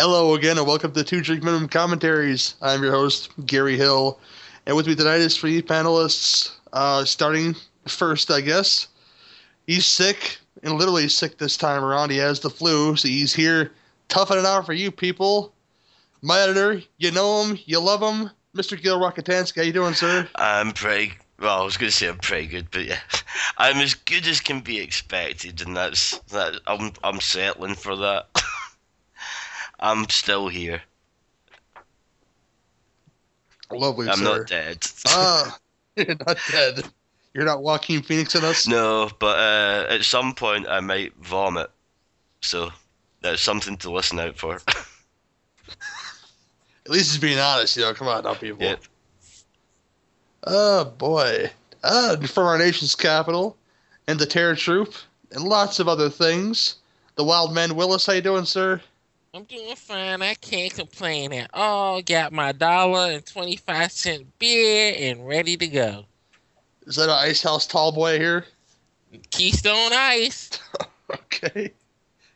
Hello again, and welcome to Two Drink Minimum Commentaries. I'm your host, Gary Hill, and with me tonight is three panelists. Uh, starting first, I guess. He's sick, and literally sick this time around. He has the flu, so he's here toughing it out for you people. My editor, you know him, you love him, Mr. Gill Rockatansky. How you doing, sir? I'm pretty. Well, I was going to say I'm pretty good, but yeah, I'm as good as can be expected, and that's that. I'm I'm settling for that. I'm still here. Lovely, I'm sir. not dead. Ah, you're not dead. You're not Joaquin Phoenix in us? no, but uh, at some point I might vomit, so that's something to listen out for. At least he's being honest, you know. Come on now, people. yep. Oh boy. Uh, from our nation's capital, and the Terror Troop, and lots of other things. The Wild Man Willis, how you doing, sir? I'm doing fine. I can't complain at all. Got my dollar and 25 cent beer and ready to go. Is that an Icehouse tall boy here? Keystone Ice. Okay. Ain't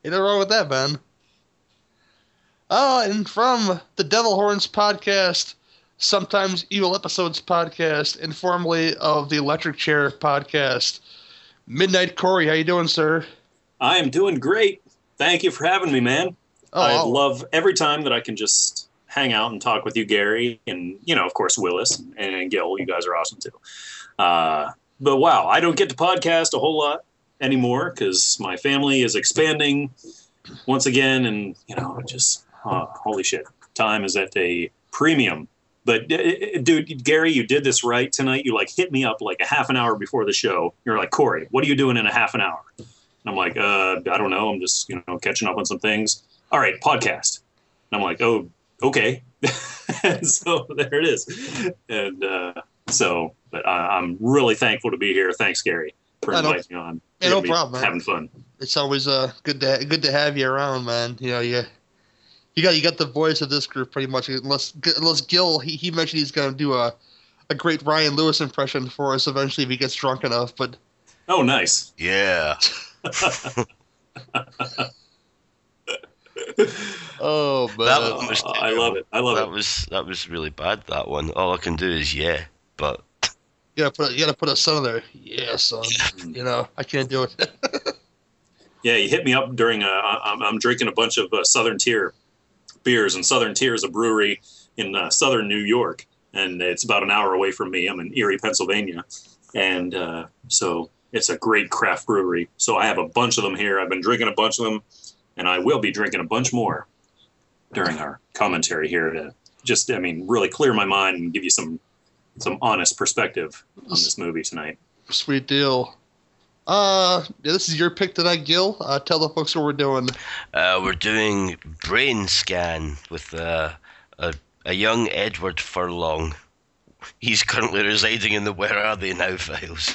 nothing wrong with that, man. Oh, and from the Devil Horns podcast, sometimes Evil Episodes podcast, and formerly of the Electric Chair podcast, Midnight Corey, how you doing, sir? I am doing great. Thank you for having me, man. Oh, I oh, love every time that I can just hang out and talk with you, Gary, and you know, of course, Willis and, and Gill. You guys are awesome too. Uh, but wow, I don't get to podcast a whole lot anymore because my family is expanding once again, and you know, just uh, holy shit, time is at a premium. But uh, uh, dude, Gary, you did this right tonight. You like hit me up like a half an hour before the show. You're like, Corey, what are you doing in a half an hour? And I'm like, uh, I don't know. I'm just you know catching up on some things. All right, podcast. And I'm like, oh, okay. and so there it is. And uh, so, but I, I'm really thankful to be here. Thanks, Gary, for Yeah, no- inviting me on. yeah, no gonna problem, man. Having fun. it's always uh good to good to have you around, man. You know, you you got you got the voice of this group pretty much. Unless unless Gill, he, he mentioned he's gonna do a a great Ryan Lewis impression for us eventually if he gets drunk enough. But Oh, nice. Yeah. oh man, That one was Uh, I love it. I love that it. was that was really bad. That one. All I can do is yeah, but you gotta put a, you gotta put a son there. Yeah, son. you know, I can't do it. Yeah, you hit me up during. Uh, I'm, I'm drinking a bunch of uh, Southern Tier beers, and Southern Tier is a brewery in uh, Southern New York, and it's about an hour away from me. I'm in Erie, Pennsylvania, and uh, so it's a great craft brewery. So I have a bunch of them here. I've been drinking a bunch of them, and I will be drinking a bunch more during our commentary here to just, I mean, really clear my mind and give you some some honest perspective on this movie tonight. Sweet deal. Uh, yeah, this is your pick tonight, Gill. Uh, tell the folks what we're doing. Uh, we're doing brain scan with uh, a a young Edward Furlong. He's currently residing in the Where Are They Now files.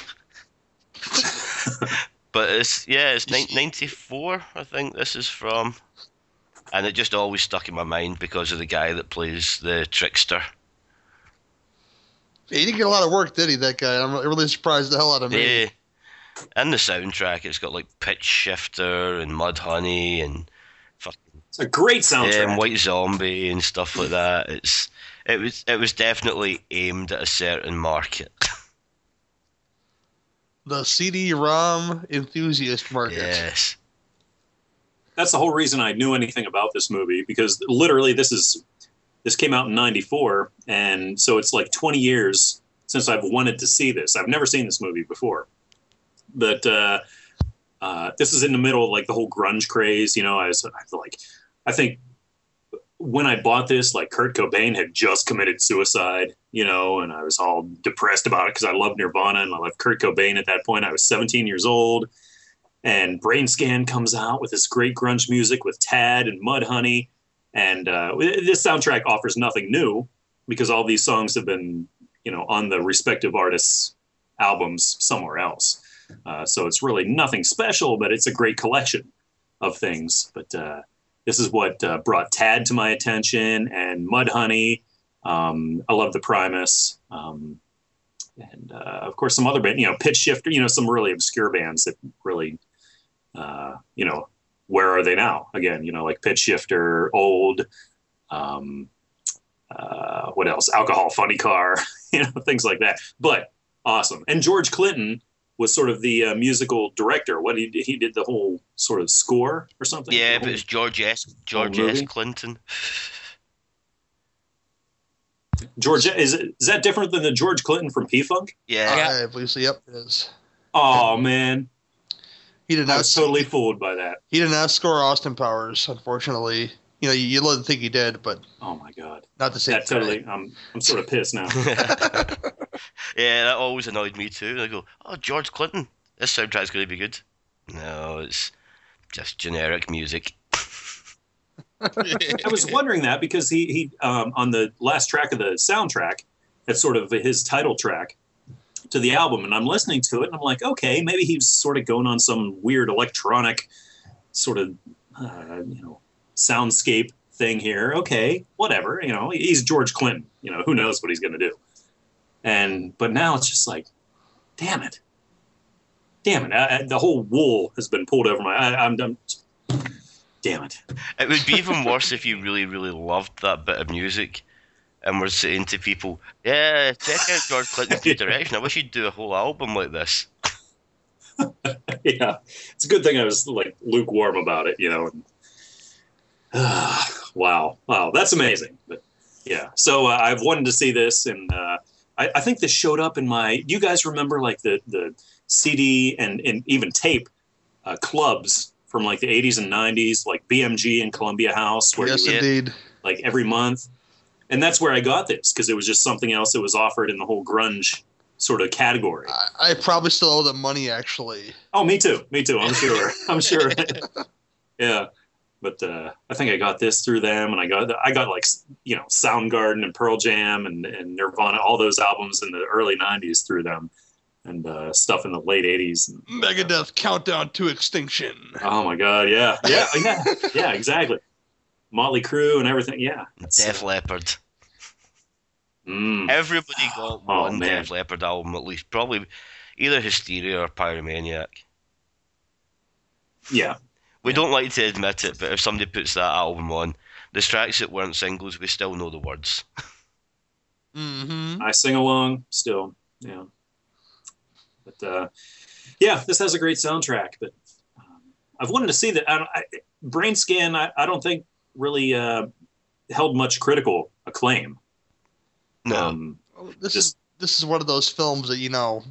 but it's yeah, it's ninety four. I think this is from, and it just always stuck in my mind because of the guy that plays the trickster. He didn't get a lot of work, did he? That guy. I'm really surprised the hell out of me. Yeah. And the soundtrack, it's got like Pitchshifter and Mudhoney and fucking It's a great yeah, soundtrack. and White Zombie and stuff like that. It's it was it was definitely aimed at a certain market. The CD-ROM enthusiast market. yes. that's the whole reason I knew anything about this movie because literally this is this came out in 94 and so it's like 20 years since I've wanted to see this. I've never seen this movie before. But uh, uh, this is in the middle of like the whole grunge craze, you know, I was I feel like I think when I bought this like Kurt Cobain had just committed suicide, you know, and I was all depressed about it because I loved Nirvana and I loved Kurt Cobain at that point. I was 17 years old and Brainscan comes out with this great grunge music with Tad and Mudhoney, and uh, this soundtrack offers nothing new because all these songs have been, you know, on the respective artists' albums somewhere else. Uh, so it's really nothing special, but it's a great collection of things. But uh, this is what uh, brought Tad to my attention and Mudhoney. Um, I love the Primus. Um, and uh, of course, some other band, you know, Pitchshifter, you know, some really obscure bands that really uh, you know, where are they now? Again, you know, like Pitchshifter, Old, um, uh, what else? Alcohol, Funny Car, you know, things like that. But awesome. And George Clinton was sort of the uh, musical director. What he he did the whole sort of score or something. Yeah, The but it's George S. George S. Clinton. George is it- is that different than the George Clinton from P Funk? Yeah, I believe so. Yep, it is. Oh man, He did I not. was totally fooled by that. He did not score Austin Powers. Unfortunately, you know you, you love to think he did, but Oh my god, not the same. that totally. I'm I'm sort of pissed now. yeah, that always annoyed me too. I go, oh, George Clinton, this soundtrack's going to be good. No, it's just generic music. I was wondering that because he he um, on the last track of the soundtrack, that's sort of his title track to the album, and I'm listening to it, and I'm like, okay, maybe he's sort of going on some weird electronic sort of uh, you know soundscape thing here. Okay, whatever, you know, he's George Clinton. You know, who knows what he's going to do? And but now it's just like, damn it, damn it, I, I- the whole wool has been pulled over my. I, I'm done. Damn it. It would be even worse if you really, really loved that bit of music and were saying to people, yeah, check out George Clinton's New Direction. I wish you'd do a whole album like this. yeah, it's a good thing I was like lukewarm about it, you know. And, wow, wow, that's amazing. But yeah, so uh, I've wanted to see this, and uh, I, I think this showed up in my. You guys remember like the the CD and and even tape uh, clubs from like the 80s and 90s, like BMG and Columbia House, where Yes, you indeed. like every month. And that's where I got this because it was just something else that was offered in the whole grunge sort of category. I, I probably still owe them money. Actually, Oh, me too. Me too. I'm sure. I'm sure. yeah, but uh, I think I got this through them, and I got I got like you know Soundgarden and Pearl Jam and, and Nirvana, all those albums in the early '90s through them, and uh, stuff in the late '80s. Megadeth Countdown to Extinction. Oh my God! Yeah, yeah, yeah, yeah. Exactly. Motley Crue and everything. Yeah. It's, Def Leppard. mm, Everybody got Oh, one man. Def Leppard album at least. Probably either Hysteria or Pyromaniac. yeah. We don't like to admit it, but if somebody puts that album on, the tracks that weren't singles, we still know the words. Mm-hmm. I sing along still. Yeah. But uh, yeah, this has a great soundtrack. But um, I've wanted to see that. I, I, Brainscan, I, I don't think really uh, held much critical acclaim. No. Um, This Just- is this is one of those films that you know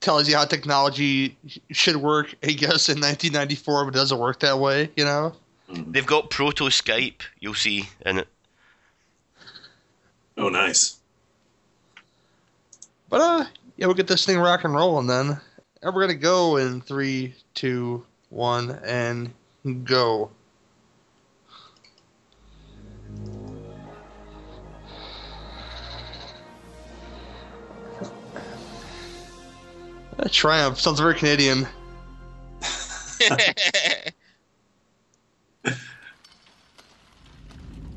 tells you how technology should work. I guess in 1994, but it doesn't work that way. You know. mm. They've got Proto Skype, you'll see in it. oh, nice. But uh, yeah, we'll get this thing rock and rolling then. And we're gonna go in three, two, one, and go. Uh, Triumph sounds very Canadian.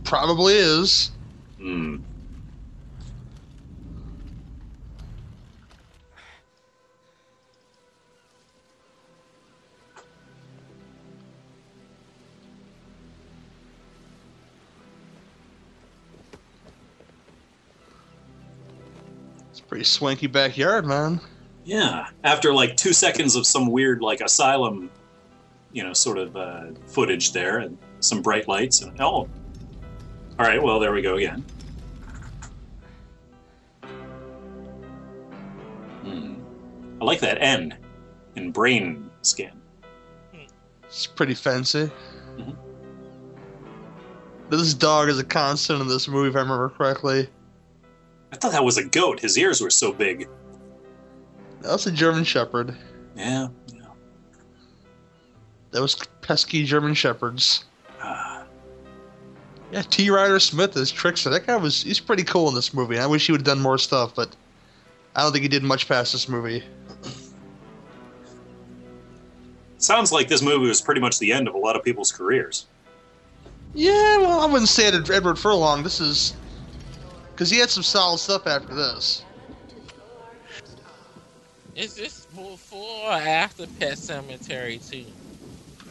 Probably is. Mm. It's a pretty swanky backyard, man. Yeah. After like two seconds of some weird like asylum, you know, sort of uh, footage there, and some bright lights, and oh, all right. Well, there we go again. Hmm. I like that N in brain scan. It's pretty fancy. Mhm. This dog is a constant in this movie, if I remember correctly. I thought that was a goat. His ears were so big. That's a German Shepherd. Yeah. yeah. Was pesky German Shepherds. Ah, Yeah, T. Ryder Smith is Trickster. That guy was he's pretty cool in this movie. I wish he would have done more stuff, but I don't think he did much past this movie. sounds like this movie was pretty much the end of a lot of people's careers. Yeah, well, I wouldn't say it Edward Furlong. This is because he had some solid stuff after this. Is this before or after Pet Sematary 2?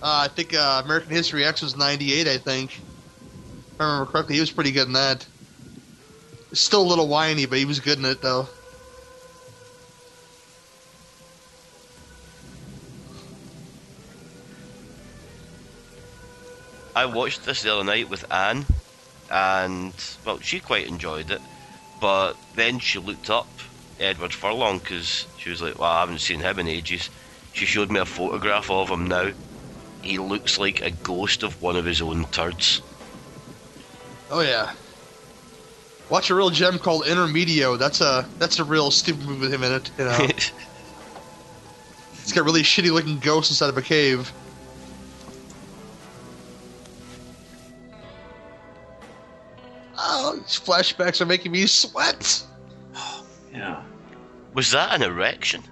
Uh, I think uh, American History X was '98. I think. If I remember correctly, he was pretty good in that. Still a little whiny, but he was good in it though. I watched this the other night with Anne, and well, she quite enjoyed it. But then she looked up Edward Furlong because she was like, "Well, I haven't seen him in ages." She showed me a photograph of him now. He looks like a ghost of one of his own turds. Oh yeah. Watch a real gem called Intermedio. That's a that's a real stupid movie with him in it. You know, it's got really shitty looking ghosts inside of a cave. Oh, these flashbacks are making me sweat. Yeah. was that an erection?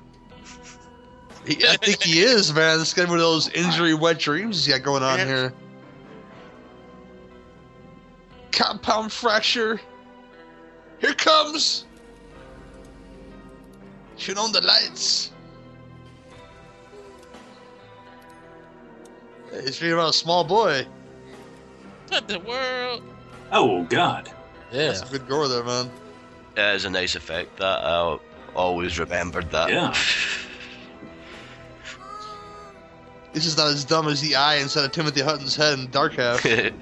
I think he is, man. This guy one of those injury wet dreams he's got going on Yeah. here. Compound fracture. Here comes. Turn on the lights. He's dreaming about a small boy. What the world? Oh God. Yeah. That's a good gore there, man. It is a nice effect. That I always remembered that. Yeah. This is not as dumb as the eye inside of Timothy Hutton's head in Dark Half. that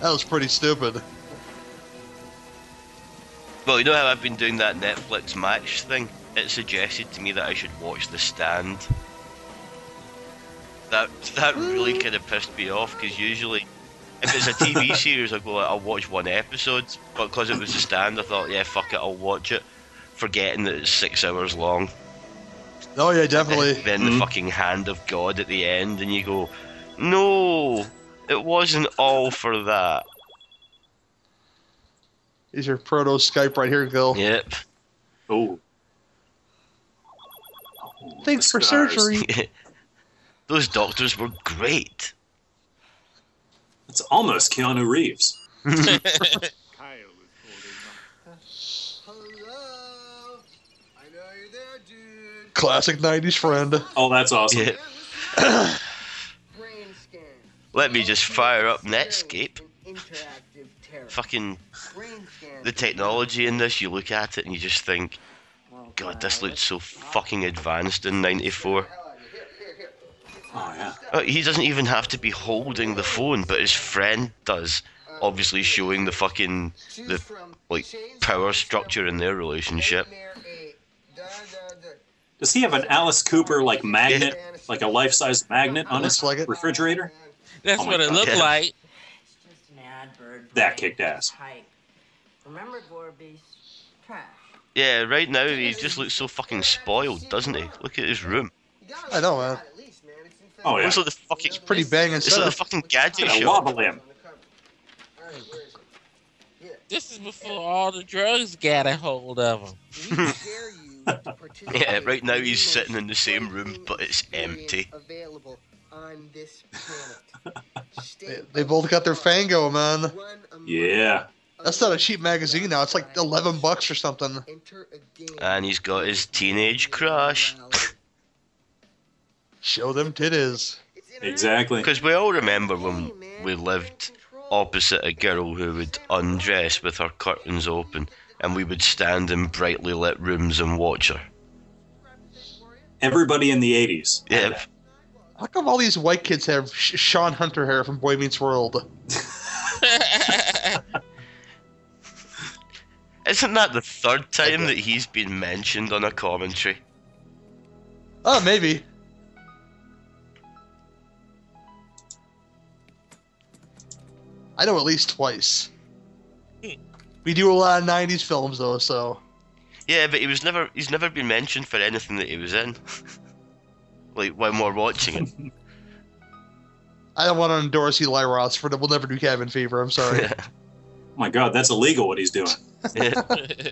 was pretty stupid. well, you know how I've been doing that Netflix match thing? It suggested to me that I should watch The Stand. That that really kind of pissed me off because usually, if it's a TV series, I go, I'll watch one episode. But because it was The Stand, I thought, yeah, fuck it, I'll watch it, forgetting that it's six hours long. Oh yeah, definitely. then the Mhm. fucking hand of God at the end, and you go, no, it wasn't all for that. Here's your proto Skype right here, Gill. Yep. Oh. Oh, Thanks for scars. surgery. Those doctors were great. It's almost Keanu Reeves. Hello? I know you're there, dude. Classic '90s friend. Oh, that's awesome. Yeah. Let me just fire up Netscape. An interactive terror. Fucking the technology in this, you look at it and you just think, God, this looked so fucking advanced in '94. Oh yeah. He doesn't even have to be holding the phone, but his friend does. Obviously, showing the fucking the like power structure in their relationship. Does he have an Alice Cooper like magnet, like a life-size magnet on his like refrigerator? That's Oh what it God. looked Yeah. like. It's just an ad bird. That kicked ass. Remember Gorby's trash. Yeah, right now he just looks so fucking spoiled, doesn't he? Look at his room. I know, man. Oh yeah. Looks like the fucking It's Pretty banging it's like the fucking gadget Got a shop. lava. This is before all the drugs got a hold of him. Yeah, right now he's sitting in the same room, but it's empty. Available on this planet. They, they both got their Fango, man. Yeah. That's not a cheap magazine now. It's like eleven bucks or something. And he's got his teenage crush. Show them titties. Exactly. Because we all remember when we lived opposite a girl who would undress with her curtains open, and we would stand in brightly lit rooms and watch her. Everybody in the '80s. Yeah, How come all these white kids have Sh- Shawn Hunter hair from Boy Meets World? isn't that the third time that he's been mentioned on a commentary? Oh, maybe. I know at least twice. Hmm. We do a lot of '90s films though, so Yeah, but he was never he's never been mentioned for anything that he was in. like when we're watching it. I don't want to endorse Eli Roth for We'll never do Cabin Fever. I'm sorry. yeah. Oh my God, that's illegal. What he's doing. Yeah.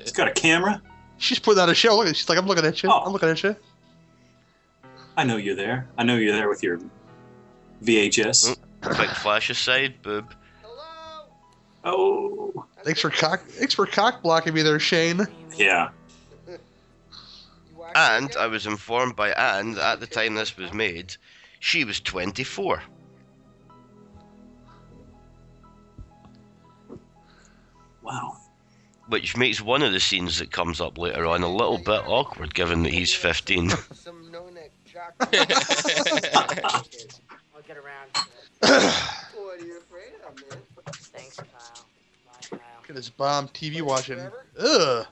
He's got a camera. She's putting out a show. Look, she's like, I'm looking at you. Oh. I'm looking at you. I know you're there. I know you're there with your VHS. Oh, quick flash aside, boob. Oh. Thanks for cock. Thanks for cock blocking me there, Shane. Yeah. And I was informed by Anne that at the time this was made, she was 24. Wow. Which makes one of the scenes that comes up later on a little bit awkward given that he's 15. Some no-neck jock. I'll get around to it. What are you afraid of, man? Thanks, Kyle. Bye, Kyle. Look at this bomb TV watching. Ugh.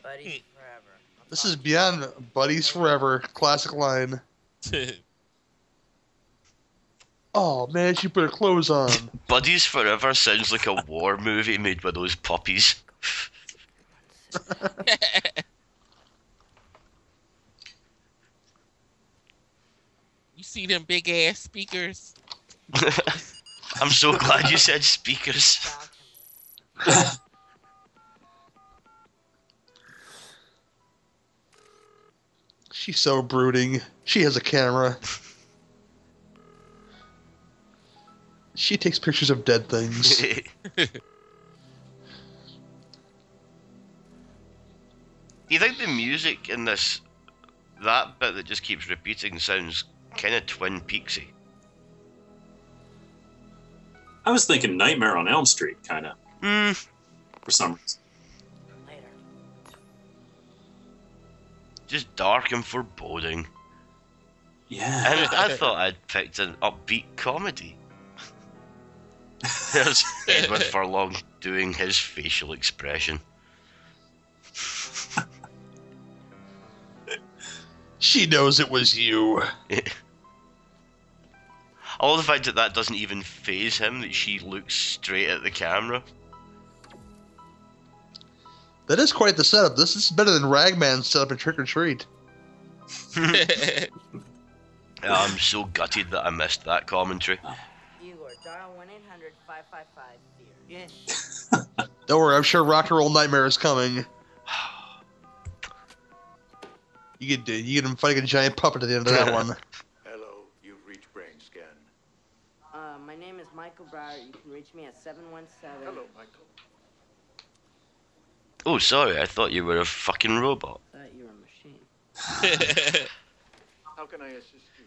Buddies hmm. forever. I'll This is beyond buddies forever. Classic line. Oh man, she put her clothes on. Buddies Forever sounds like a war movie made by those puppies. you see them big ass speakers? I'm so glad you said speakers. She's so brooding. She has a camera. She takes pictures of dead things. Do you think the music in this, that bit that just keeps repeating, sounds kind of Twin Peaksy? I was thinking Nightmare on Elm Street, kind of, Hmm. for some reason. Just dark and foreboding. Yeah. And I thought I'd picked an upbeat comedy. There's Edward Furlong doing his facial expression. She knows it was you. All the fact that that doesn't even phase him, that she looks straight at the camera. That is quite the setup. This is better than Ragman's setup in Trick or Treat. I'm so gutted that I missed that commentary. Igor, dial 1 800 555 Fear. Yeah. Don't worry, I'm sure Rock and Roll Nightmare is coming. You get you get him fighting a giant puppet at the end of that one. Hello, you've reached brain scan. Uh, my name is Michael Breyer. You can reach me at 717. Hello, Michael. Oh, sorry, I thought you were a fucking robot. Uh, thought you were a machine. How can I assist you?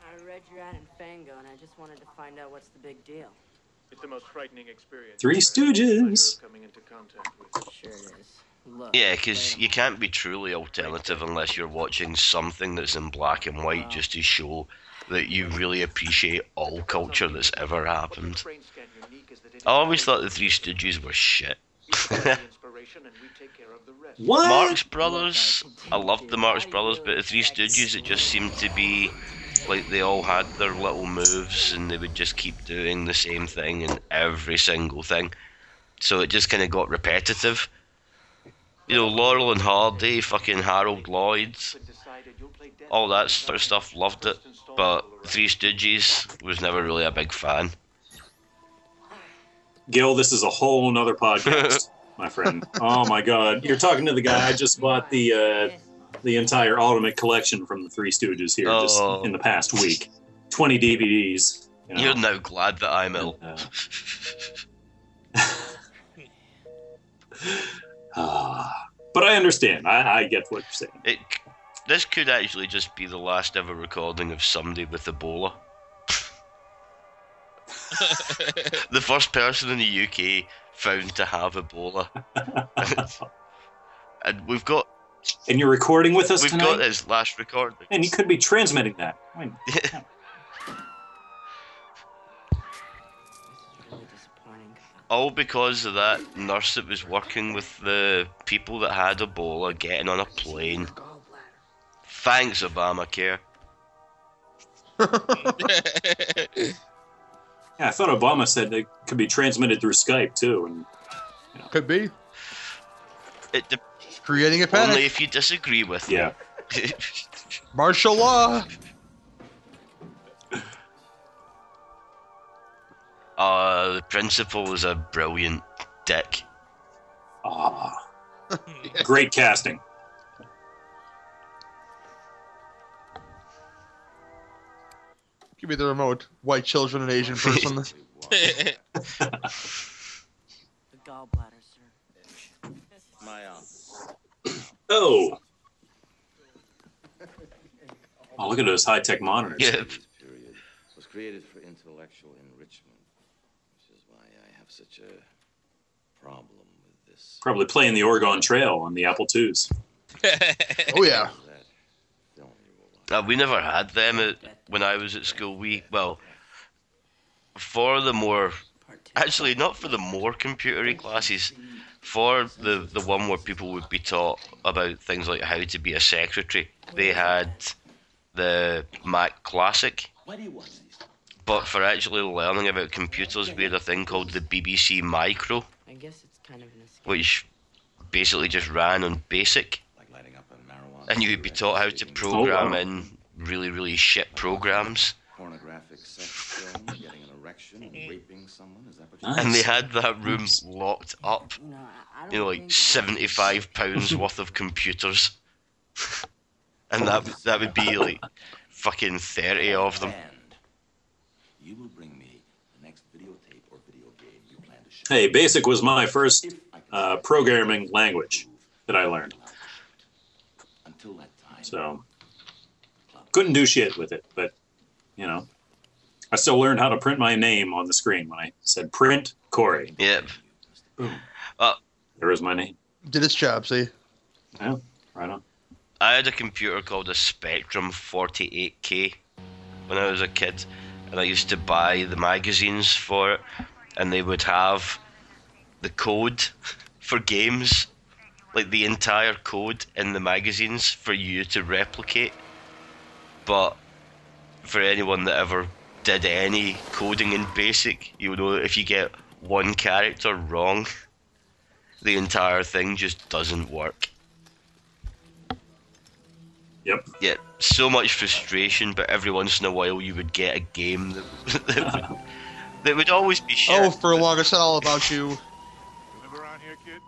I read your ad in Fango, and I just wanted to find out what's the big deal. It's the most frightening experience. Three I've had the pleasure Stooges. of Coming into contact with. Sure it is. Look. Yeah, because you can't be truly alternative unless you're watching something that's in black and white just to show that you really appreciate all culture that's ever happened. Brain scan unique is that it I always thought the Three Stooges were shit. You provide the inspiration and we take care of the rest. What? Marx Brothers, I loved the Marx Brothers, but the Three Stooges, it just seemed to be like they all had their little moves and they would just keep doing the same thing in every single thing. So it just kind of got repetitive. You know, Laurel and Hardy, fucking Harold Lloyd, Decided you'll play dead all that sort of stuff, loved it. But Three Stooges was never really a big fan. Gill, this is a whole nother podcast, my friend. Oh my God, you're talking to the guy I just bought the uh, the entire Ultimate collection from the Three Stooges here just Oh. in the past week. Twenty DVDs. You know. You're now glad that I'm ill. Uh, ah. but I understand. I, I get what you're saying. It, this could actually just be the last ever recording of somebody with Ebola. the first person in the UK found to have Ebola. and we've got And you're recording with us we've tonight, got his last recording. and you could be transmitting that. I mean, This is really disappointing. All because of that nurse that was working with the people that had Ebola getting on a plane. Thanks, Obamacare. Yeah, I thought Obama said it could be transmitted through Skype too, and Could be It de- creating a only if you disagree with yeah. me. Martial law. uh, the principal is a brilliant dick. Ah, great casting. Give me the remote. White children and Asian person. The gallbladder, sir. My office. Oh, Oh, look at those high tech monitors. Yeah. period was created for intellectual enrichment, which is why I have such a problem with this. Probably playing the Oregon Trail on the Apple IIs. Oh yeah. That film you will watch. Uh, we never had them at, when I was at school. We well, for the more actually not for the more computery classes, for the the one where people would be taught about things like how to be a secretary. They had the Mac Classic, but for actually learning about computers, we had a thing called the BBC Micro, I guess it's kind of an escape. which basically just ran on BASIC. Like lighting up a marijuana and you would be taught how to taking program wow. in really, really shit programs. pornographic sex film, getting an erection, and raping someone. Is that what you Nice. And they had that room locked up. You know, I, I don't You know, like seventy-five pounds worth of computers, and that that would be like fucking thirty of them. You will bring me the next videotape or video game you plan to show. Hey, BASIC was my first If I can uh, programming language that I learned. Until that time. So couldn't do shit with it, but you know, I still learned how to print my name on the screen when I said print Corey. Yep. Boom. There was my name. Did its job. See. Yeah, right on. I had a computer called a Spectrum 48K when I was a kid, and I used to buy the magazines for it, and they would have the code for games, like the entire code in the magazines for you to replicate. But for anyone that ever did any coding in BASIC, you know if you get one character wrong, the entire thing just doesn't work. Yep. Yeah, so much frustration, but every once in a while you would get a game that, that, would, that would always be oh, shit. Oh, for a long, I said all about you. You live around here, kid?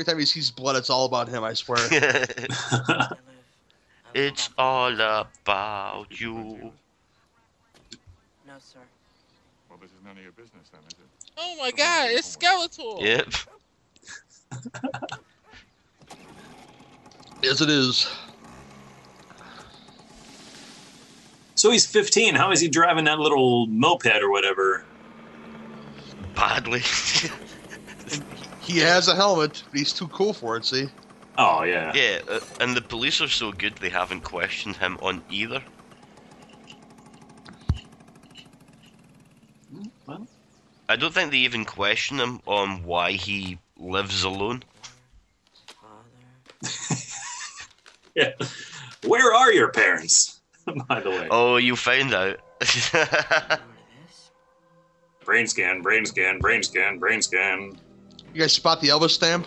Every time he sees blood, it's all about him. I swear. I live. I live it's all about you. No, sir. Well, this is none of your business then, is it? Oh my god, it's Skeletor. Yep. yes, it is. So he's 15. How is he driving that little moped or whatever? Badly. He has a helmet, but he's too cool for it. See. Oh yeah. yeah, uh, and the police are so good they haven't questioned him on either. Well, I don't think they even question him on why he lives alone. Yeah. Where are your parents? By the way, Oh, you find out. Brain scan, brain scan, brain scan, brain scan. You guys spot the Elvis stamp?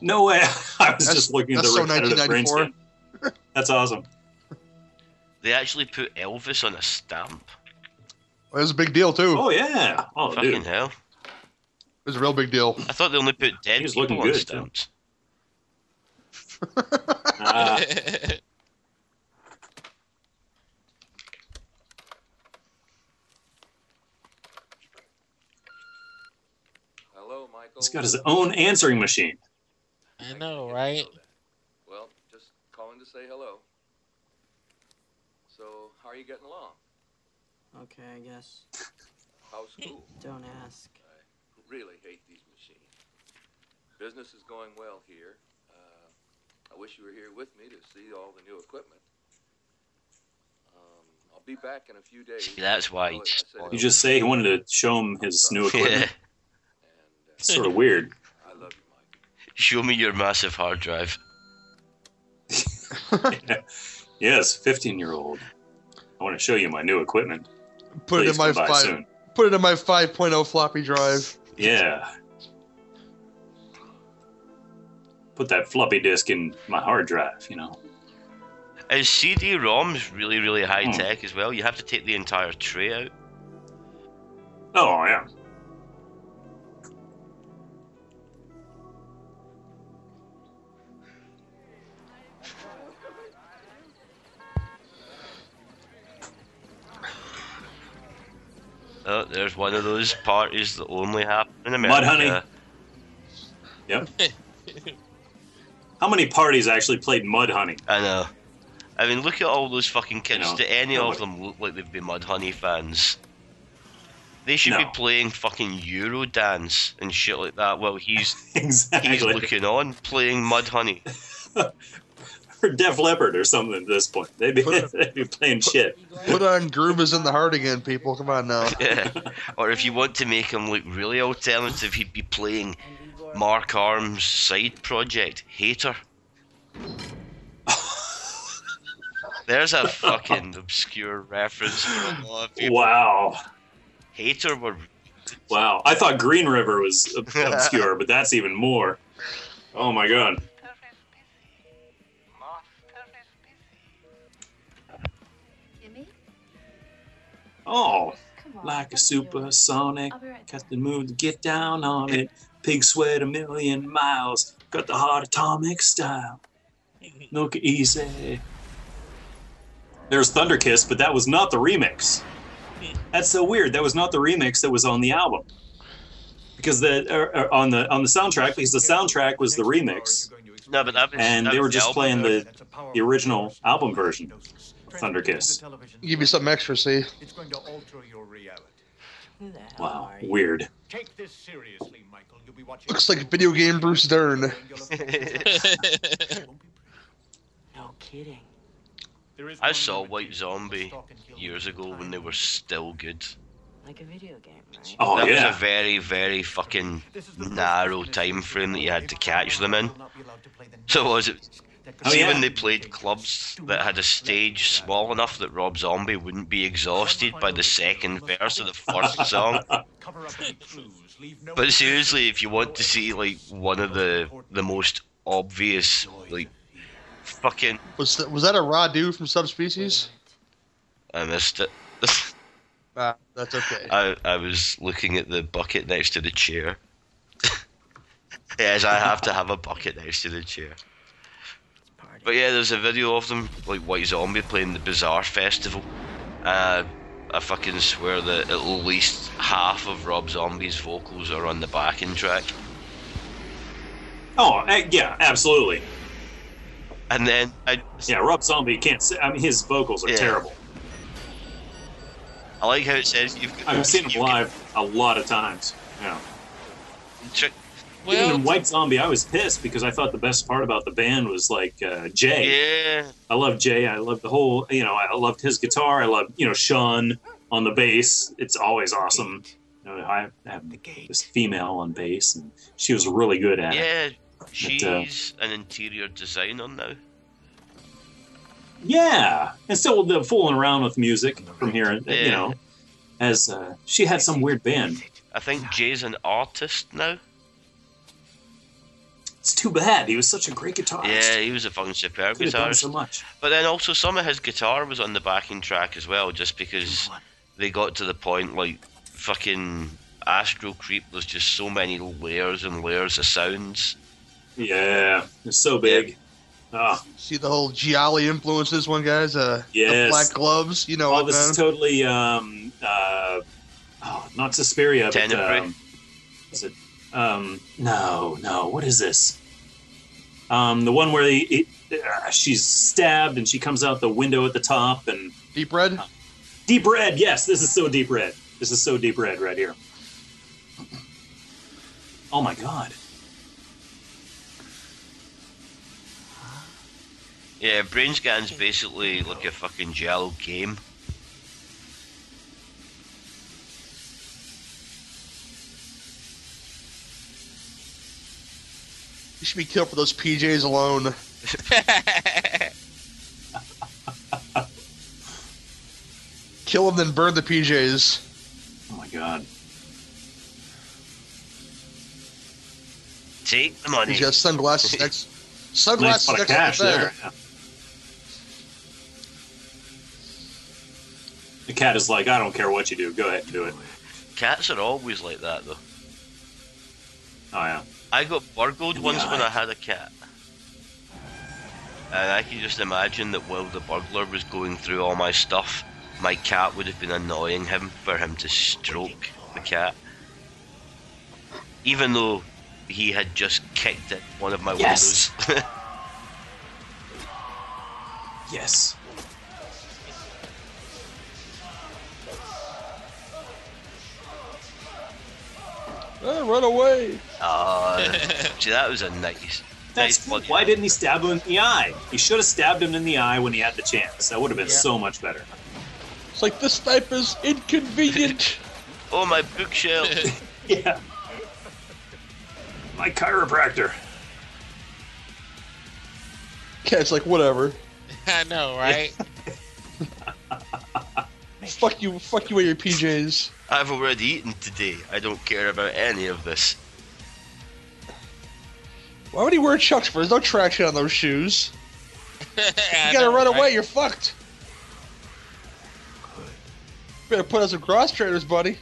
No way. I was That's- just looking at the that's so repetitive brain 1994. scan. That's awesome. they actually put Elvis on a stamp. It was a big deal too. Oh yeah. Oh Fucking dude. hell. It was a real big deal. I thought they only put dead He's people looking on good, stamps. Ah, Hello, Michael. He's got his own answering machine. I know, right? Well, just calling to say hello. So, how are you getting along? Okay, I guess. How's school? Don't ask. I really hate these machines. Business is going well here. Uh, I wish you were here with me to see all the new equipment. Um, I'll be back in a few days. See, that's why I know he's I said spoiled. You just say he wanted to show him his new Yeah. equipment. And, It's sort of weird. I love you, Mike. Show me your massive hard drive. yes, 15 year old. I want to show you my new equipment. Put it in Please my come by five. soon. Put it in my 5.0 floppy drive. Yeah. Put that floppy disk in my hard drive, you know. Is CD-ROMs really, really high Hmm. tech as well? You have to take the entire tray out. Oh, yeah. Oh, there's one of those parties that only happen in America. Mudhoney. Yep. How many parties actually played Mudhoney? I know. I mean, look at all those fucking kids. know, Do any no, of them look like they'd be Mudhoney fans? They should be playing fucking Eurodance and shit like that while he's exactly. he's looking on playing Mudhoney. or Def Leppard or something at this point. They'd be, they'd be playing shit. Put on Groove is in the Heart again, people. Come on now. Yeah. Or if you want to make him look really alternative, he'd be playing Mark Arm's side project, Hater. There's a fucking obscure reference for a lot of people. Wow. Hater were Wow. I thought Green River was obscure, but that's even more. Oh my god. Oh, on. like a let's do it. supersonic. I'll right Got the move to get down on it. Pig sweat a million miles. Got the hot atomic style. Look easy. There's Thunder Kiss, but that was not the remix. That's so weird. That was not the remix that was on the album. Because the er, er, on the on the soundtrack, because the soundtrack was the remix, no, but that was and that they were just album playing version. the the original album version of Thunder Kiss. Give you something extra, see? It's going to alter your reality. Who the hell Wow, are you? weird. Take this seriously, Michael. You'll be watching. Looks like video game Bruce Dern. No kidding. I saw White Zombie stalk and kill years ago when they were still good. Like a video game, right? Oh that yeah. was a very, very fucking This is the first narrow time frame that you had to catch them in. will not be allowed to play the So was it? That Oh, yeah. when they played clubs that had a stage small enough that Rob Zombie wouldn't be exhausted by the second verse of the first song. Cover up any clues, leave no But seriously, if you want to see like one of the the most obvious like fucking Was that, was that a Radu from Subspecies? I missed it. Ah, that's okay. I I was looking at the bucket next to the chair. yes, I have to have a bucket next to the chair. But yeah, there's a video of them, like White Zombie playing the Bizarre Festival. Uh, I fucking swear that at least half of Rob Zombie's vocals are on the backing track. Oh eh, yeah, absolutely. And then I, Yeah, Rob Zombie can't. Say, I mean, his vocals are Yeah. terrible. I like how it says you've I've seen him live a lot of times. Yeah. got- check- Even Well, in White Zombie, I was pissed because I thought the best part about the band was like uh, Jay. Yeah, I love Jay. I love the whole. You know, I loved his guitar. I love you know Sean on the bass. It's always awesome. You know, I have this female on bass, and she was really good at it. yeah. uh, She's an interior designer now. Yeah, and still the fooling around with music from here. Yeah. You know, as uh, she had some weird band. I think Jay's an artist now. It's too bad. He was such a great guitarist. Yeah, he was a fucking superb could have done guitarist. so much. But then also some of his guitar was on the backing track as well, just because they got to the point like fucking Astro Creep. There's just so many layers and layers of sounds. Yeah, it's so big. Ah, See the whole Gialli influences, one guys. Uh, the Yes. black gloves. You know oh, this man? is totally um, uh, oh, not Suspiria, but um, is it? Um, no, no. What is this? Um, the one where he, he, uh, she's stabbed and she comes out the window at the top and Deep red. deep red. Yes, this is so deep red. This is so deep red right here. Oh my god. Yeah, Brain Scan's basically like a fucking giallo game. You should be killed for those PJs alone. Kill them, then burn the PJs. Oh my god. Take the money. He's got sunglasses next. Nice Sunglasses pot of next cash to the bed. there. Yeah. The cat is like, I don't care what you do. Go ahead and do it. Cats are always like that though. Oh yeah. I got burgled once when. I had a cat. And I can just imagine that while the burglar was going through all my stuff, my cat would have been annoying him for him to stroke the cat. Even though he had just kicked at one of my Yes. windows. Yes. Ah, run away. Ah, see, that was a nice. That's nice bloody- why didn't he stab him in the eye? He should have stabbed him in the eye when he had the chance. That would have been Yeah. so much better. It's like this knife is inconvenient. Oh, my bookshelf. Yeah. My chiropractor. yeah, it's like whatever. I know, right? Fuck you, fuck you with your PJs. I've already eaten today. I don't care about any of this. Why would he wear Chucks for? There's no traction on those shoes. You gotta know, run right? away. You're fucked. Better put on some cross trainers, buddy.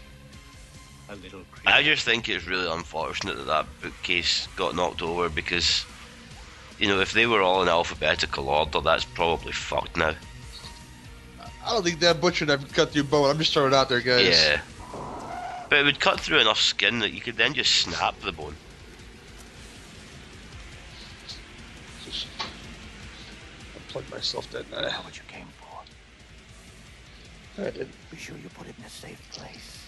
A little I just think it's really unfortunate that that bookcase got knocked over because, you know, if they were all in alphabetical order, that's probably fucked now. I don't think that butcher knife could cut through bone. I'm just throwing it out there, guys. Yeah. But it would cut through enough skin that you could then just snap the bone. I plugged myself dead. Know what you came for. I did. Be sure you put it in a safe place.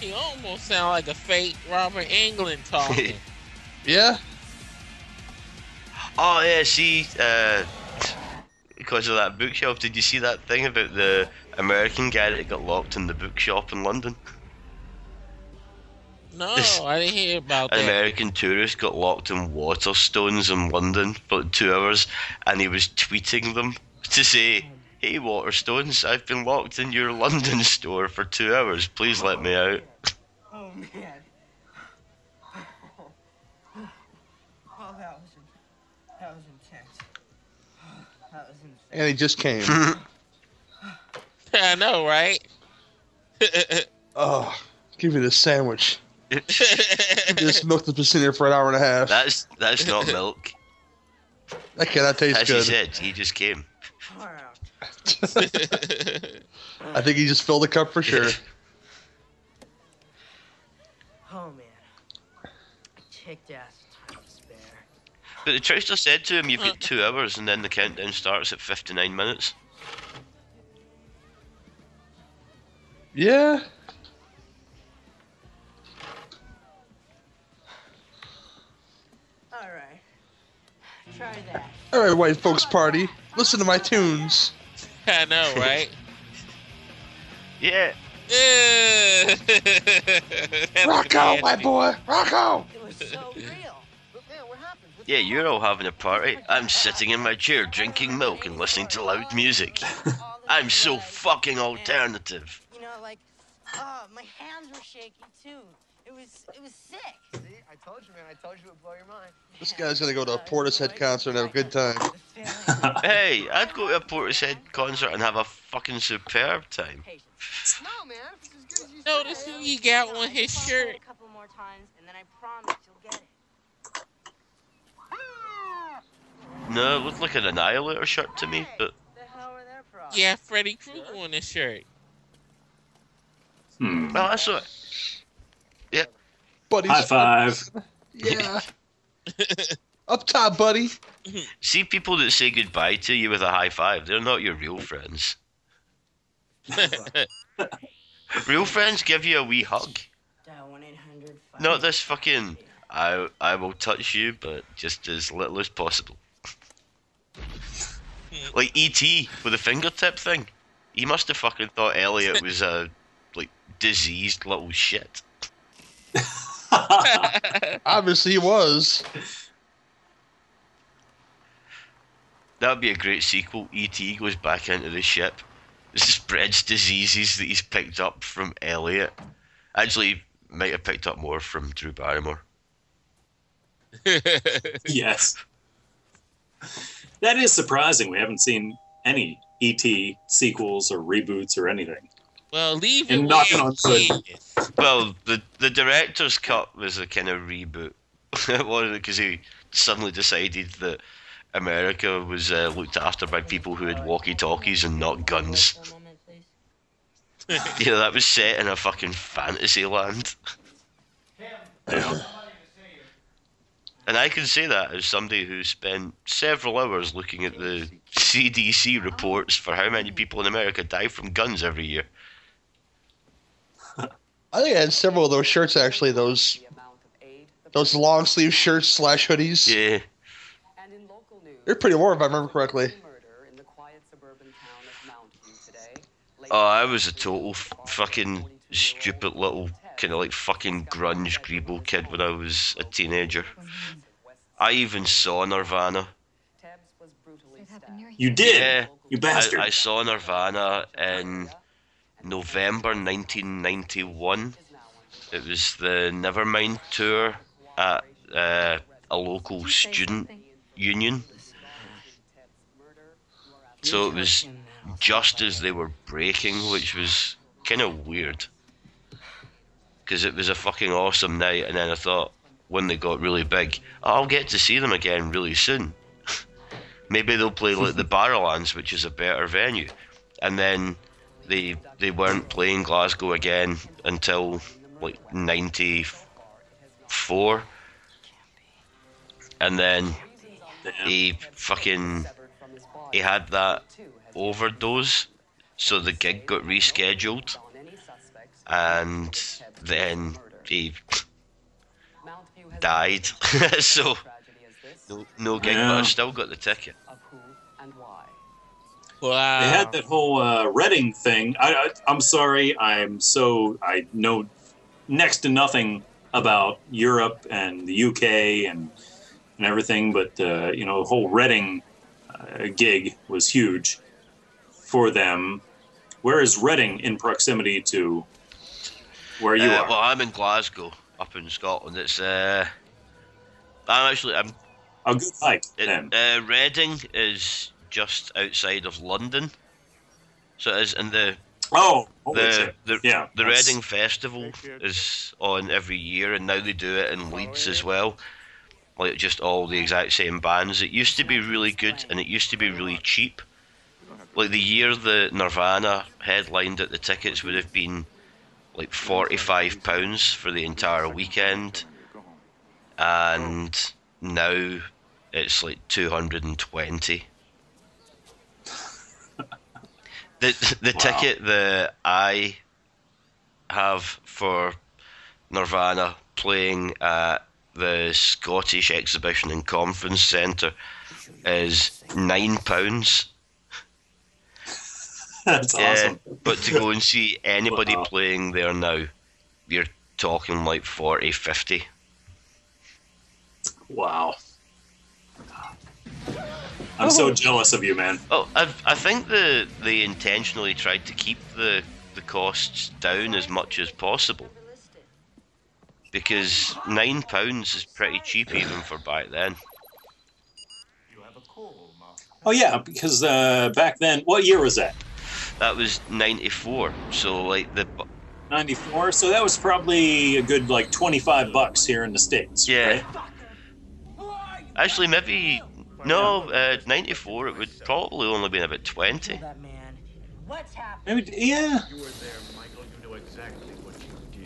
He almost sound like a fake Robert Englund talking. Yeah. Oh yeah, see, uh, because of that bookshelf, did you see that thing about the American guy that got locked in the bookshop in London? no, I didn't hear about An that. American tourist got locked in Waterstones in London for two hours, and he was tweeting them to say, "Hey Waterstones, I've been locked in your London store for two hours. Please let me out." Oh man. Oh, that was that was intense. That was insane. And he just came. I know, right? oh, give me this sandwich. Give me this milk that's been sitting here for an hour and a half. That's that's not milk. That cannot taste As he good. said, he just came. I think he just filled the cup for sure. Oh man. I kicked ass. Time to spare. But the trickster said to him, "You've got two hours, and then the countdown starts at fifty-nine minutes." Yeah. All right. Try that. All right, white folks party. Listen to my tunes. I know, right? Yeah. Rock out, my boy. Rock out. It was so real. What happened? Yeah, you're all having a party. I'm sitting in my chair drinking milk and listening to loud music. I'm so fucking alternative. You know, like, oh, my hands were shaky too. It was, it was sick. See, I told you, man. I told you it would blow your mind. This guy's gonna go to a Portishead concert and have a good time. Hey, I'd go to a Portishead concert and have a fucking superb time. Patience. No, man. It's as good as you Notice who he got on his shirt. A couple more times, and then I promise you'll get it. No, it looked like an Annihilator shirt to me, but the hell were their problems? Yeah, Freddy Krueger on his shirt. Hmm. well, that's what. Buddies. High five. Yeah. Up top, buddy. See people that say goodbye to you with a high five. They're not your real friends. Real friends give you a wee hug. Dial 1 800 Not this fucking. I I will touch you, but just as little as possible. like E.T. with the fingertip thing. He must have fucking thought Elliott was a like diseased little shit. Obviously, he was. That would be a great sequel. E.T. goes back into the ship, This spreads diseases that he's picked up from Elliott. Actually, might have picked up more from Drew Barrymore. yes. That is surprising. We haven't seen any ET sequels or reboots or anything. Well, leave And it knocking where on it wood. is. Well, the the director's cut was a kind of reboot. it was because he suddenly decided that America was uh, looked after by people who had walkie-talkies and not guns. For a moment, please. You know, that was set in a fucking fantasy land. And I can say that as somebody who spent several hours looking at the CDC reports for how many people in America die from guns every year. I think I had several of those shirts actually. Those those long sleeve shirts slash hoodies. Yeah. They're pretty warm if I remember correctly. Oh, I was a total f- fucking stupid little kind of like fucking grunge grebo kid when I was a teenager. I even saw Nirvana. You did? Yeah, You bastard. I, I saw Nirvana in November 1991. It was the Nevermind tour at uh, a local student union. So it was just as they were breaking, which was kind of weird. Because it was a fucking awesome night, and then I thought, when they got really big, I'll get to see them again really soon. Maybe they'll play like the Barrowlands, which is a better venue. And then they they weren't playing Glasgow again until like '94, and then he fucking he had that overdose, so the gig got rescheduled, and then he died. so no, no gig, but I still got the ticket. Wow. They had that whole uh, Reading thing. I, I, I'm sorry. I'm so I know next to nothing about Europe and the UK and and everything, but uh, you know, the whole Reading uh, gig was huge for them. Where is Reading in proximity to where you Uh, are? Well, I'm in Glasgow, up in Scotland. It's uh, I'm actually I'm. A good hike It, uh, Reading is just outside of London, so it is in the Oh, holy the the, yeah, the that's- Reading Festival is on every year, and now they do it in Leeds as well. Like just all the exact same bands. It used to be really good, and it used to be really cheap. Like the year the Nirvana headlined it, the tickets would have been like forty-five pounds for the entire weekend, and now it's like two hundred and twenty. The the Wow. ticket that I have for Nirvana playing at the Scottish Exhibition and Conference Centre is nine pounds. That's Yeah, awesome. but to go and see anybody Wow. playing there now, you're talking like 40, 50. Wow. I'm so jealous of you, man. Oh, I, I think the they intentionally tried to keep the the costs down as much as possible because nine pounds is pretty cheap even for back then. Oh yeah, because uh, back then, what year was that? That was ninety four. So like the 94 so that was probably a good like 25 bucks here in the states Yeah. right? actually maybe no uh, ninety four it would probably only been about twenty. Maybe, yeah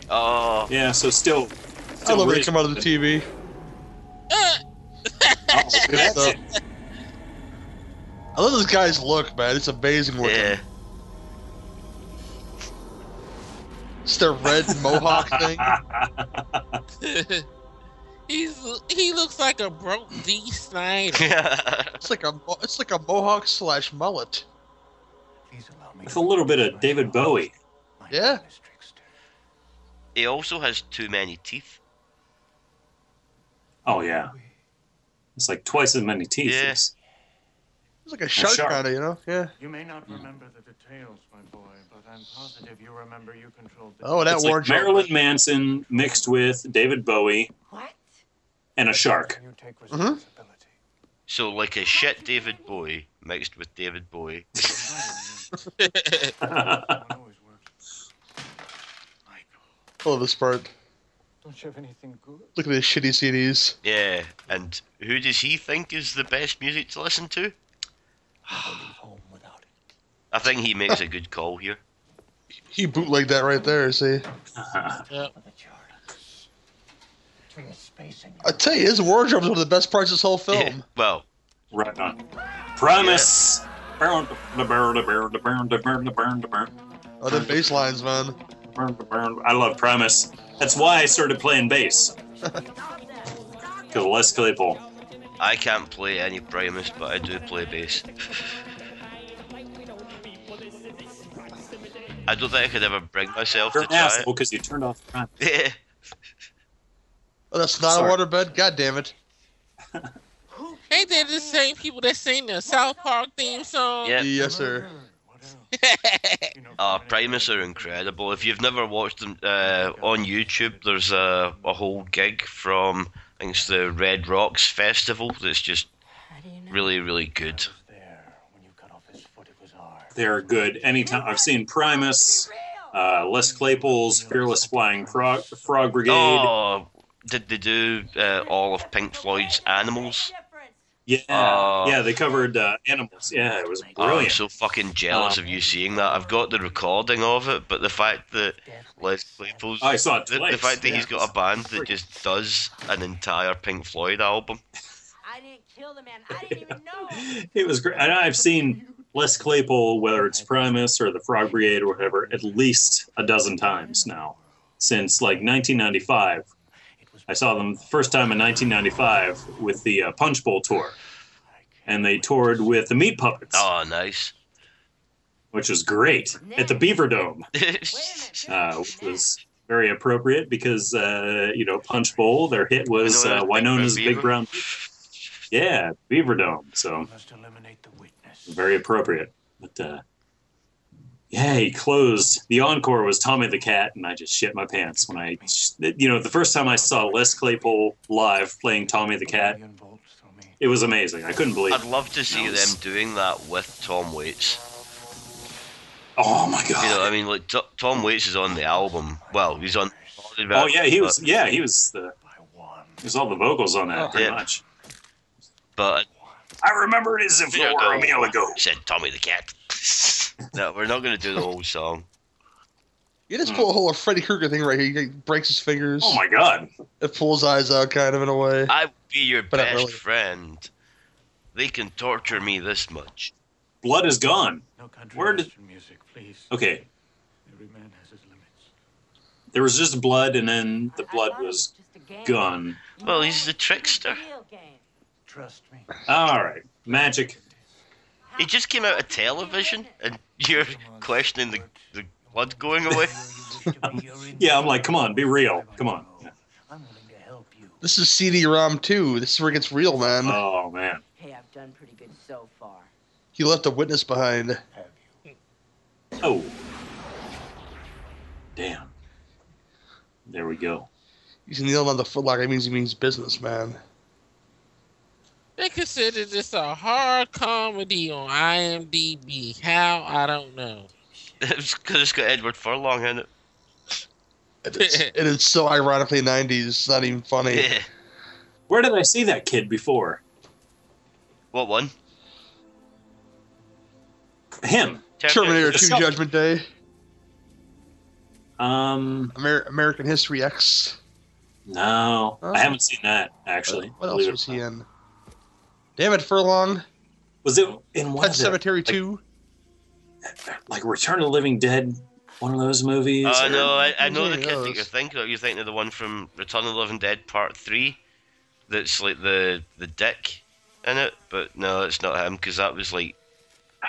Oh yeah so still, I still love when they come out of the TV. Oh, good So- shit. I love this guy's look, man. It's amazing looking. yeah. It's the red mohawk thing. He's he looks like a broke Dee Snider. It's like a it's like a mohawk slash mullet. It's a little bit of david bowie Yeah. he also has too many teeth. oh yeah it's like twice as many teeth Yeah. as- It's like a shark, shark. kind of, you know? Yeah. You may not remember the details, my boy, but I'm positive you remember you controlled the Oh, that it's like marilyn manson mixed with david bowie and a shark You take Mhm. So like a shit David Bowie mixed with David Bowie. One always works. I love this part. Don't you have anything good? Look at these shitty CDs. Yeah, and who does he think is the best music to listen to? Home without it. I think he makes a good call here. He bootlegged that right there, see? Yep. chemistry is spacing. I tell you, his wardrobe is one of the best parts of this whole film. Well, Right on. Primus. Oh, the bass lines, man. I love Primus. That's why I started playing bass. Because Les Claypool. I can't play any Primus, but I do play bass. I don't think I could ever bring myself You're to an try asshole because you turned off the Primus. it. Oh, that's not Sorry. a waterbed. God damn it. Ain't they the same people that sing the South Park theme song? Yep. Yes, sir. Uh, Primus are incredible. If you've never watched them uh, on YouTube, there's a, a whole gig from I think it's the Red Rocks Festival that's just really, really good. They're good. Anytime I've seen Primus, uh, Les Claypool's Fearless Flying Frog, Frog Brigade. Oh, did they do uh, all of Pink Floyd's Animals? Yeah, Oh. yeah, they covered uh, animals. Yeah, it was I'm brilliant. so fucking jealous Um, of you seeing that. I've got the recording of it, but the fact that Les Claypool's I saw it the, the fact that yeah. he's got a band that just does an entire Pink Floyd album. I didn't kill the man. I didn't even know. It was great. And I've seen Les Claypool, whether it's Primus or the Frog Brigade or whatever, at least a dozen times now since like 1995. I saw them the first time in 1995 with the uh, Punch Bowl tour, and they toured with the Meat Puppets, Oh, nice. which was great at the Beaver Dome, uh, which was very appropriate because uh, you know Punch Bowl. Their hit was uh, Wynona's Big Brown. Yeah, Beaver Dome. So very appropriate. But uh, yeah, he closed. The encore was Tommy the Cat, and I just shit my pants when I, you know, the first time I saw Les Claypool live playing Tommy the Cat. It was amazing. I couldn't believe I'd love to see was- them doing that with Tom Waits. Oh my god! You know, I mean, like T- Tom Waits is on the album. Well, he's on. Oh yeah, he was. Yeah, he was the. He was all the vocals on that, pretty Yeah. much. But I remember it as if it were a meal ago. Said Tommy the Cat. no, we're not going to do the whole song. You just pull a whole Freddy Krueger thing right here. He breaks his fingers. Oh my god! It pulls eyes out, kind of in a way. I will be your But best really. friend. They can torture me this much. Blood is gone. No country Where did? music, please. Okay, Every man has his limits. there was just blood, and then the blood was gone. Well, he's the trickster. Trust me. All right, magic. He just came out of television, and you're questioning the, the blood going away. Yeah, I'm like, come on, be real. Come on. This is CD-ROM too. This is where it gets real, man. Oh man. Hey, I've done pretty good so far. He left a witness behind. Oh. Damn. There we go. He's kneeling on the footlocker. It means he means business, man. They consider this a hard comedy on IMDb. How? I don't know. it's because it's got Edward Furlong in it. It is, it is so ironically 90s. It's not even funny. Yeah. Where did I see that kid before? What one? Him. Terminator 2 Discover- Judgment Day. Um, Amer- American History X. no, Oh. I haven't seen that actually. What else was he not. in? Damn it, Furlong. Was it in one Pet Sematary like, 2. like Return of the Living Dead? One of those movies? Oh or- no, I, I know the kid that you're thinking of. You're thinking of the one from Return of the Living Dead Part Three. That's like the the dick in it, but no, it's not him because that was like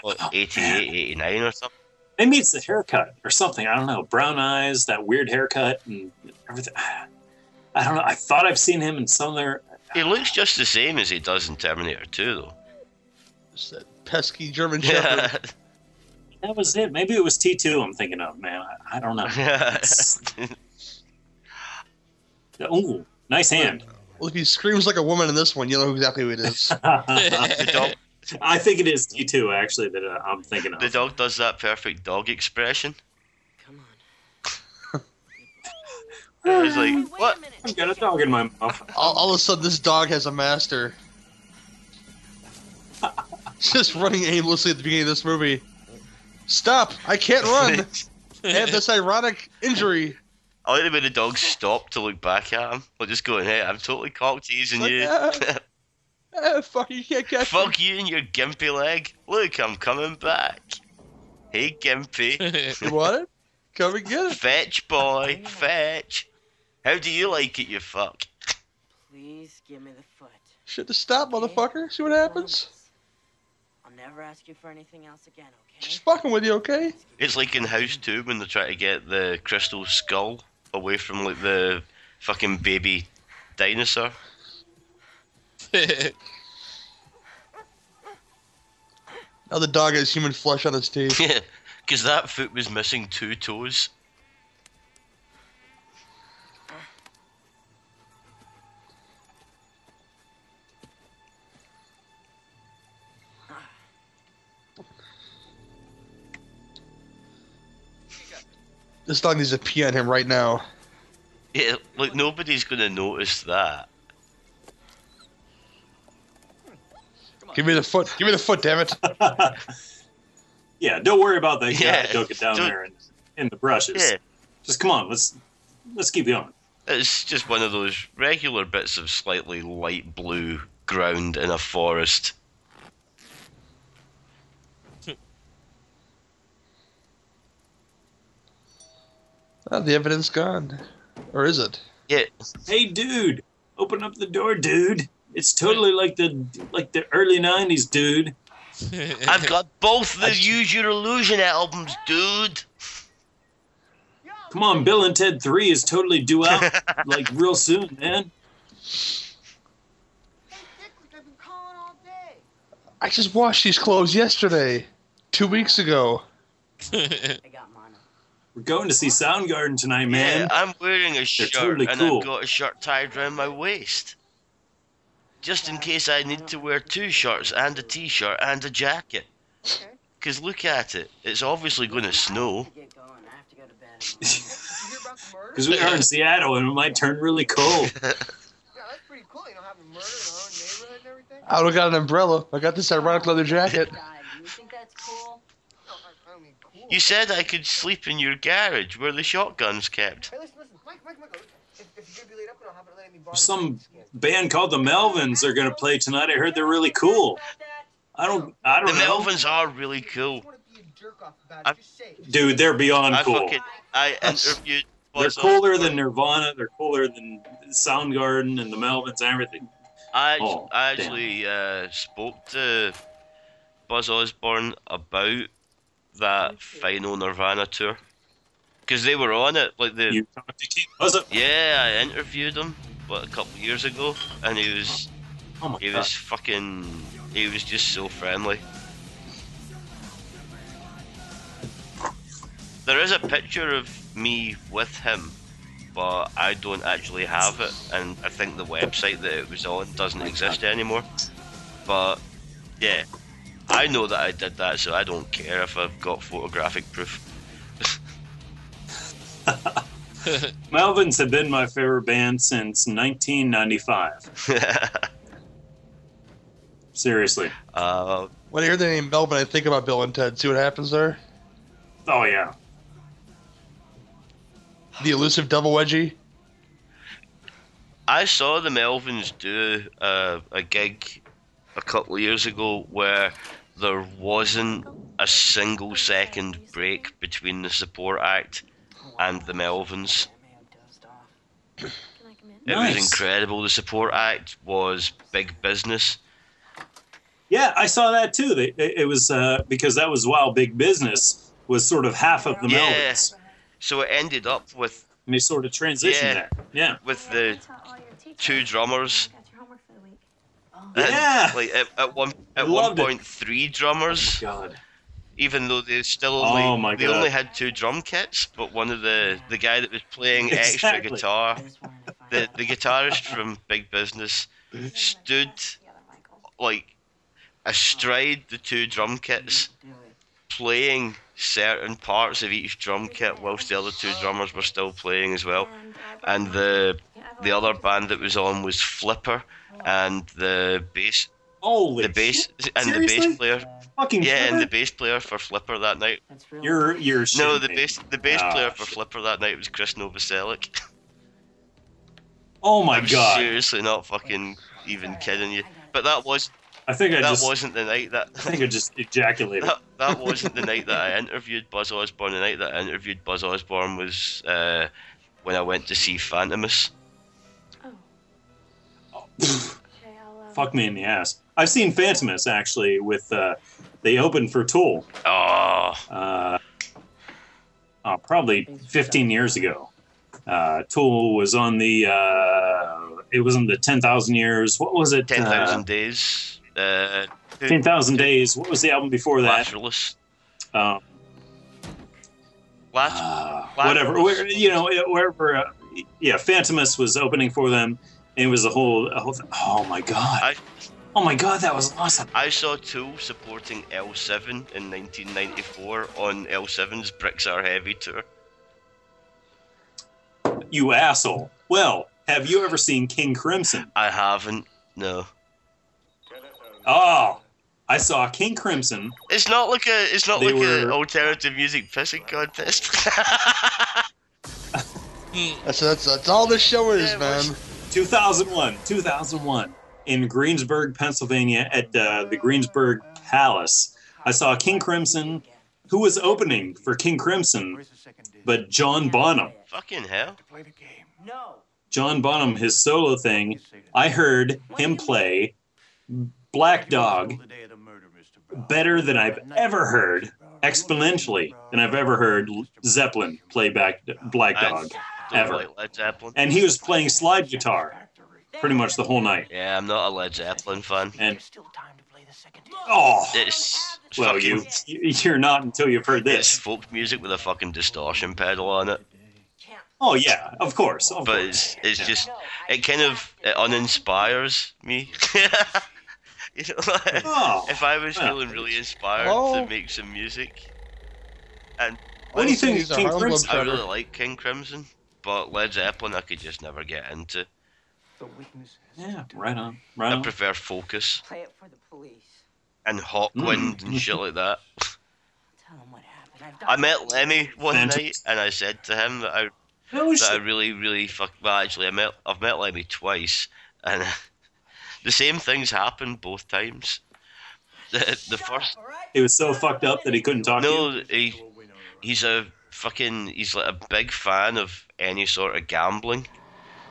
what, Oh, 88, man. 89 or something. Maybe it's the haircut or something. I don't know. Brown eyes, that weird haircut, and everything. I don't know. I thought I've seen him in some other. He looks just the same as he does in Terminator 2, though. It's that pesky German Shepherd. That was it. Maybe it was T two. I'm thinking of man. I, I don't know. Ooh, nice hand. Well, if he screams like a woman in this one, you know exactly who it is. the dog, I think it is T two actually that uh, I'm thinking of. the dog does that perfect dog expression. Come on. It's like, what? I've got a dog in my mouth. all, all of a sudden, this dog has a master. Just running aimlessly at the beginning of this movie. Stop! I can't run! I have this ironic injury. I like the way the dog stopped to look back at him. Like just going, hey, I'm totally cock teasing Like, you. "Ah, ah, fuck, you can't catch me." You and your gimpy leg. Look, I'm coming back. Hey, gimpy. You want it? Come and get it. Fetch, boy. Fetch. How do you like it, you fuck? Please give me the foot. Shit to stop, motherfucker. See what happens? I'll never ask you for anything else again, okay? Just fucking with you, okay? It's like in House 2 when they try to get the crystal skull away from like the fucking baby dinosaur. Now the dog has human flesh on his teeth. Yeah, because that foot was missing two toes. This dog needs to pee on him right now. Yeah, like nobody's gonna notice that. Give me the foot. Give me the foot, damn it. Yeah, don't worry about that guy Yeah, dug it down don't- there in, in the brushes. Yeah, Just come on, let's let's keep going. it's just one of those regular bits of slightly light blue ground in a forest. Oh, the evidence gone. Or is it? Yeah, Hey, dude, open up the door, dude. It's totally like the like the early '90s, dude. I've got both the Use Your Illusion albums, dude. Come on, Bill and Ted Three is totally due out like real soon, man. I've been calling all day. I just washed these clothes yesterday. Two weeks ago. I got mine. We're going to see Soundgarden tonight, man. Yeah, I'm wearing a shirt totally and cool. I've got a shirt tied around my waist. Just in case I need to wear two shirts and a t-shirt and a jacket. Because look at it. It's obviously going to snow. I have to go to bed. Did you hear about the murder? Because we are in Seattle and it might turn really cold. Yeah, that's pretty cool. You know, having a murder in our own neighborhood and everything. I would have got an umbrella. I got this ironic leather jacket. God, you think that's cool? No, I, I don't mean cool. You said I could sleep in your garage where the shotgun's kept. Hey, listen, listen, Mike, Mike, Mike. If, if you're gonna be laid up, I'll have it let me borrow Some band called the Melvins are going to play tonight. I heard they're really cool. I don't, I don't know, Melvins are really cool. If you want to be a jerk off about I- it, just say it. dude. They're beyond I cool. fucking I interviewed. They're cooler than Nirvana. They're cooler than Soundgarden and the Melvins and everything. I, Oh, I actually uh, spoke to Buzz Osborne about that final Nirvana tour because they were on it. Like the You talked to King Buzzo. yeah, I interviewed him what a couple of years ago, and he was Oh my he god. was fucking he was just so friendly. There is a picture of me with him, but I don't actually have it, and I think the website that it was on doesn't oh exist anymore. But yeah, I know that I did that, so I don't care if I've got photographic proof. Melvins have been my favorite band since 1995. Seriously. uh, When I hear the name Melvin, I think about Bill and Ted. See what happens there? Oh yeah. The elusive double wedgie. I saw the Melvins do uh, a gig a couple of years ago where there wasn't a single second break between the support act and the Melvins. Can I come in? It Nice. was incredible. The support act was big business. Yeah, I saw that too. They, it, it was uh, because that was while Big Business was sort of half of the Yeah. Melvins, So it ended up with and they sort of transitioned Yeah. there. Yeah. with the two drummers. And, Yeah. Like at, at one I at one loved it. point three drummers. Oh God. even though they still only Oh my they God. only had two drum kits, but one of the the guy that was playing extra guitar, the the guitarist from Big Business, stood like astride the two drum kits, playing certain parts of each drum kit whilst the other two drummers were still playing as well. And the the other band that was on was Flipper, and the bass Holy the bass and the bass player. Fucking yeah, and the bass player for Flipper that night. You're you're No, the me. bass the bass Ah, player for Flipper that night was Krist Novoselic. Oh my I'm god! seriously not fucking even kidding you. But that was I think I that just wasn't the night that I think I just ejaculated. that, that wasn't the night that I interviewed Buzz Osborne. The night that I interviewed Buzz Osborne was uh, when I went to see Fantômas. Fuck me in the ass. I've seen Fantômas actually with uh, they opened for Tool. Oh, Uh, oh, probably 15 years ago. Uh, Tool was on the uh, it was on the 10,000 years. What was it? 10,000 Uh, days. Uh, 10,000 days. What was the album before that? Lateralus. Um, Lat- uh, Lateralus. whatever. Where, you know, wherever. Uh, yeah, Fantômas was opening for them. And it was a whole, a whole. Oh my god! I oh my god, that was awesome. I saw Tool supporting L7 in 1994 on L7's Bricks Are Heavy tour. You asshole. Well, have you ever seen King Crimson? I haven't. No, Oh, I saw King Crimson. it's not like a it's not They like an alternative music pissing contest. That's, that's that's all the show is, Yeah, man. 2001, 2001, in Greensburg, Pennsylvania, at uh, the Greensburg Palace. I saw King Crimson, who was opening for King Crimson, but John Bonham. Fucking hell. No. John Bonham, his solo thing, I heard him play Black Dog better than I've ever heard, exponentially than I've ever heard Zeppelin play back Black Dog, don't ever. like Led Zeppelin. And he was playing slide guitar pretty much the whole night. Yeah, I'm not a Led Zeppelin fan. And oh, It's well, fucking, you you're not until you've heard it's this. folk music with a fucking distortion pedal on it. Oh yeah, of course. Of But course. it's it's just it kind of it uninspires me. you know, like, Oh, if I was well. feeling really inspired Oh. to make some music, and What do you think He's of a King Crimson? I really Globetrotter. like King Crimson, but Led Zeppelin I could just never get into. Yeah, right on, right I on. prefer Focus Play it for the police. and Hawkwind mm. and shit like that. Tell them what happened. I've got I met Lemmy one Phantom- night and I said to him that I Oh that I really, really fuck. Well, actually, I met I've met Lemmy twice, and the same things happened both times. The the first He was so fucked up that he couldn't talk to you. no, he he's a fucking he's like a big fan of any sort of gambling.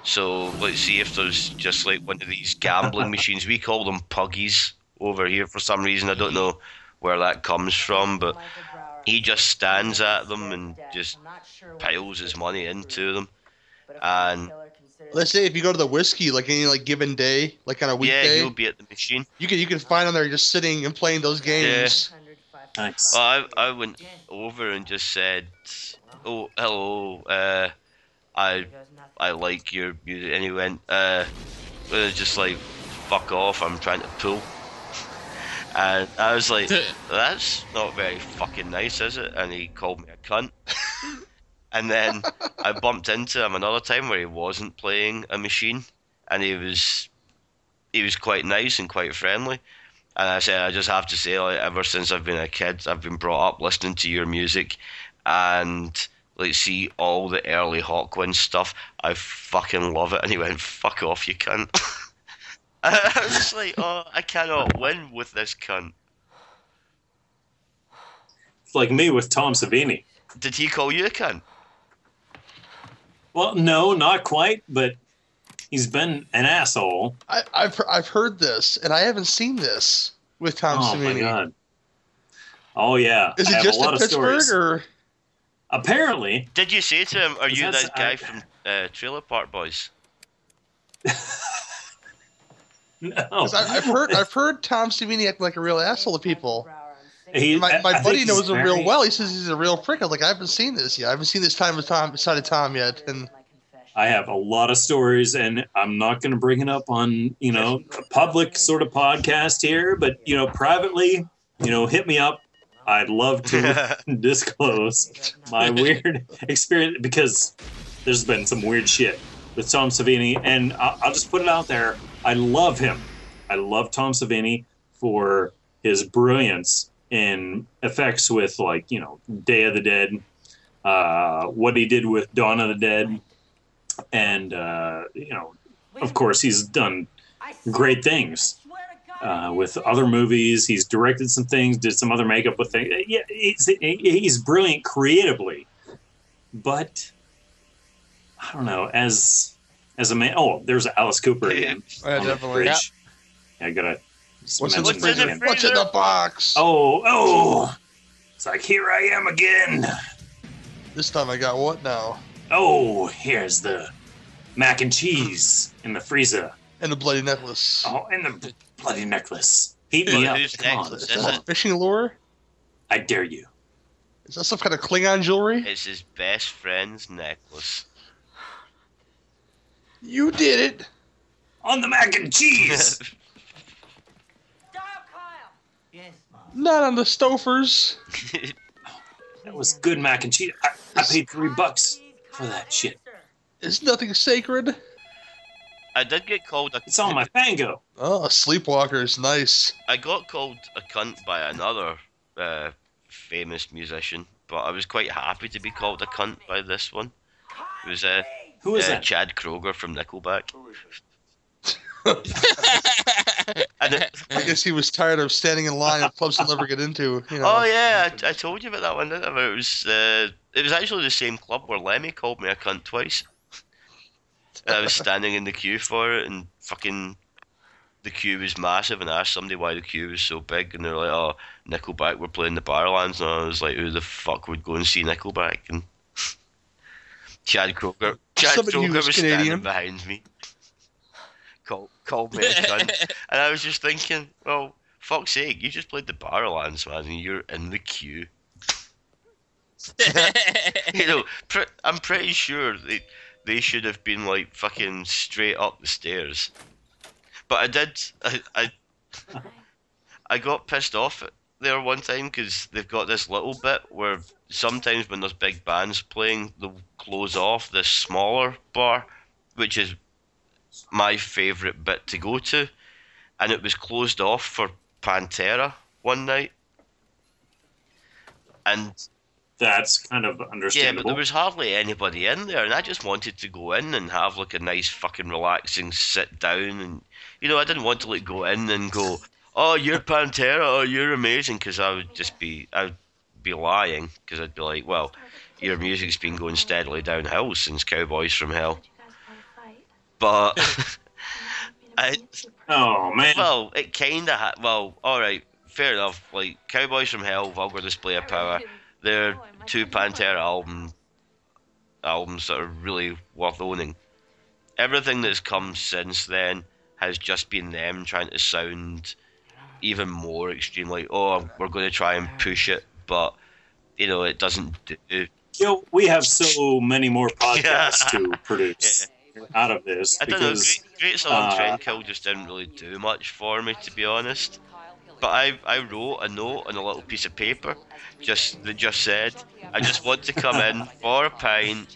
So let's see if there's just like one of these gambling machines. We call them puggies over here for some reason. I don't know where that comes from, but he just stands at them and just piles his money into them. And Let's say if you go to the whiskey, like any like given day, like on a yeah, weekday, he'll be at the machine. you can you can find them there just sitting and playing those games. Nice. Well, I, I went over and just said, "Oh, hello. Uh, I I like your music." And he went, uh, it was just like, "Fuck off! I'm trying to pull." And I was like, "That's not very fucking nice, is it?" And he called me a cunt. and then I bumped into him another time where he wasn't playing a machine, and he was he was quite nice and quite friendly. And I said, I just have to say, like, ever since I've been a kid, I've been brought up listening to your music, and like, see all the early Hawkwind stuff. I fucking love it. And he went, "Fuck off, you cunt." I was just like, oh, I cannot win with this cunt. It's like me with Tom Savini. Did he call you a cunt? Well, no, not quite, but he's been an asshole. I, I've I've heard this, and I haven't seen this with Tom oh my Savini. god. Oh yeah. Is I it have just a lot in of Pittsburgh, stories. or Apparently, Did you say to him, "Are you that- that guy I- from uh, Trailer Park Boys?" no. 'cause I, I've heard I've heard Tom Savini act like a real asshole to people. He- My, my I buddy knows him very- real well. He says he's a real prick. I'm like, I haven't seen this yet. I haven't seen this time of Tom side of Tom yet. And I have a lot of stories, and I'm not going to bring it up on you know a public sort of podcast here, but you know privately, you know, hit me up. I'd love to disclose my weird experience because there's been some weird shit with Tom Savini, and I'll, I'll just put it out there. I love him. I love Tom Savini for his brilliance in effects with like you know Day of the Dead, uh, what he did with Dawn of the Dead, and uh, you know, of course, he's done great things uh, with other movies. He's directed some things, did some other makeup with things. Yeah, he's, he's brilliant creatively, but I don't know as as a man. Oh, there's Alice Cooper again. Yeah, on the definitely. fridge. I gotta. What's in the mention fridge? that again. What's in the box? Oh, oh! It's like here I am again. This time I got what now? Oh, here's the mac and cheese in the freezer. And the bloody necklace. Oh, and the bloody necklace. Heat me up. Whose Come necklace Is is that it? fishing lure? I dare you. Is that some kind of Klingon jewelry? It's his best friend's necklace. You did it. On the mac and cheese. Yes, Not on the Stouffer's. that was good mac and cheese. I, I paid three bucks for that shit. Is nothing sacred. I did get called a. It's on my fango. Oh, a sleepwalker is nice. I got called a cunt by another uh, famous musician, but I was quite happy to be called a cunt by this one. It was uh, Who is uh, that? Chad Kroeger from Nickelback. Who is it? And it- I guess he was tired of standing in line at clubs he'll never get into. You know. oh yeah, I, I told you about that one. Didn't I? It was uh, it was actually the same club where Lemmy called me a cunt twice. And I was standing in the queue for it, and fucking the queue was massive, and I asked somebody why the queue was so big, and they're like, "Oh, Nickelback were playing the Barrowlands," and I was like, "Who the fuck would go and see Nickelback?" And Chad Kroeger, Chad Somebody Kroeger was was standing behind me, called called me a cunt, and I was just thinking, well, fuck's sake, you just played the Barrowlands, man, and you're in the queue. you know, pre- I'm pretty sure they they should have been like fucking straight up the stairs. But I did, I I, I got pissed off at there one time because they've got this little bit where sometimes when there's big bands playing, they'll close off this smaller bar, which is my favourite bit to go to, and it was closed off for Pantera one night. And That's kind of understandable. yeah, but there was hardly anybody in there, and I just wanted to go in and have like a nice fucking relaxing sit down, and you know I didn't want to like go in and go, oh you're Pantera, oh you're amazing, because I would just be I'd be lying, because I'd be like, well, your music's been going steadily downhill since Cowboys from Hell, but I oh man. well it kind of ha- well all right fair enough like Cowboys from Hell, Vulgar Display of Power. They're two Pantera album albums that are really worth owning. Everything that's come since then has just been them trying to sound even more extreme. Like, oh, we're going to try and push it, but you know, it doesn't do. You know, we have so many more podcasts Yeah. to produce out of this I don't know. because Great, Great Southern uh, Trendkill just didn't really do much for me, to be honest. But I, I wrote a note on a little piece of paper, just that just said, I just want to come in for a pint.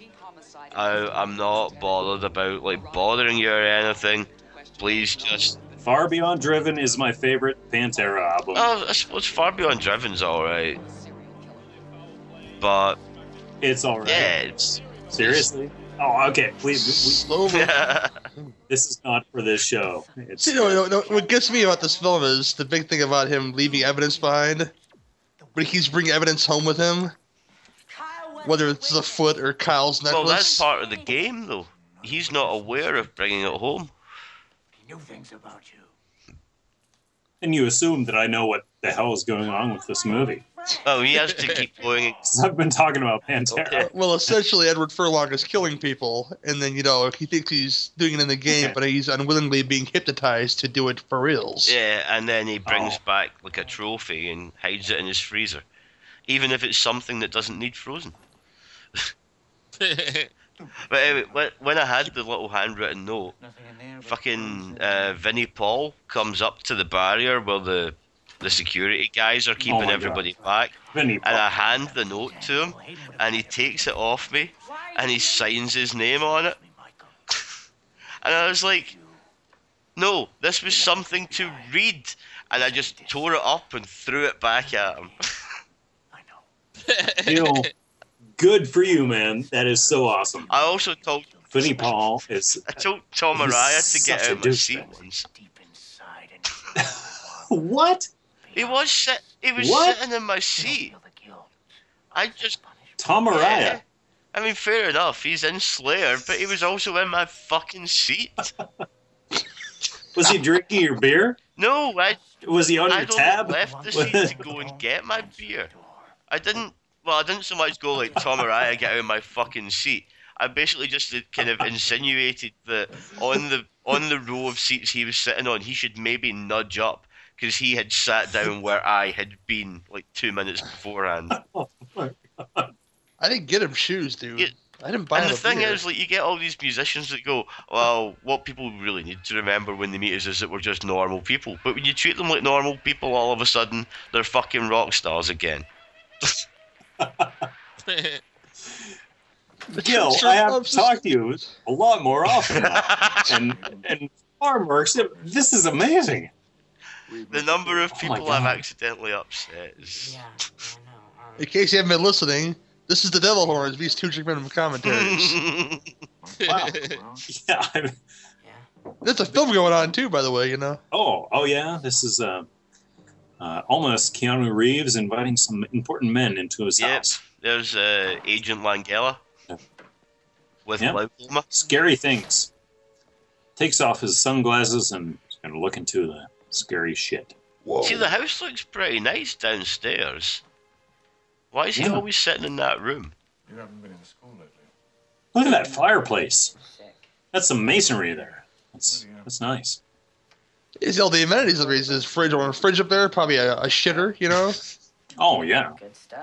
I, I'm not bothered about like bothering you or anything. Please just. Far Beyond Driven is my favorite Pantera album. Oh, I suppose Far Beyond Driven's all right, but It's all right. yeah, it's. Seriously? Oh, okay. Please, Slow mo- this is not for this show. It's See, no, no, no, what gets me about this film is the big thing about him leaving evidence behind. But he's bringing evidence home with him, whether it's the foot or Kyle's necklace. Well, that's part of the game, though. He's not aware of bringing it home. He knew things about you. and you assume that I know what the hell is going on with this movie. Oh, he has to keep going. 'Cause I've been talking about Pantera. Well, essentially, Edward Furlong is killing people, and then you know he thinks he's doing it in the game, but he's unwillingly being hypnotized to do it for reals. Yeah, and then he brings Oh. back like a trophy and hides it in his freezer, even if it's something that doesn't need frozen. But anyway, when- when I had the little handwritten note, in there. fucking uh, Vinnie Paul comes up to the barrier where the the security guys are keeping Oh my everybody back, Vinny and I hand the note to him, and he takes it off me, and he signs his name on it, and I was like, No, this was something to read, and I just tore it up and threw it back at him. You know, good for you, man. That is so awesome. I also told Vinnie Paul is I told Tom Araya to get out of my seat once. what? He was sit- he was What? sitting in my seat. I just Tom Araya. Yeah. I mean, fair enough. He's in Slayer, but he was also in my fucking seat. Was he drinking your beer? No, I Was he on I your tab? left the seat to go and get my beer. I didn't. Well, I didn't so much go like Tom Araya get out of my fucking seat. I basically just kind of insinuated that on the on the row of seats he was sitting on, he should maybe nudge up because he had sat down where I had been like two minutes beforehand. Oh I didn't get him shoes, dude. Yeah. I didn't buy And the thing beer. is, like, you get all these musicians that go, well, what people really need to remember when they meet us is that we're just normal people. But when you treat them like normal people, all of a sudden, they're fucking rock stars again. Gill, I have to talk to you a lot more often. now. and and farm works. This is amazing. The number of Oh people I've accidentally upset is. In case you haven't been listening, this is the Devil Horns, these two drink minimum commentaries. Wow. Yeah. I- There's a film going on too, by the way. You know. Oh, oh yeah. This is uh, uh, almost Keanu Reeves inviting some important men into his Yep. house. There's uh, Agent Langella with Yeah. glaucoma. Scary things. Takes off his sunglasses and is going to look into the scary shit. See, the house looks pretty nice downstairs. Why is he Yeah. always sitting in that room? You haven't been in school lately. Look at that fireplace. That's some masonry there. That's that's nice. Is all the amenities of the reason. His fridge or a fridge up there, probably a, a shitter. You know. Oh yeah,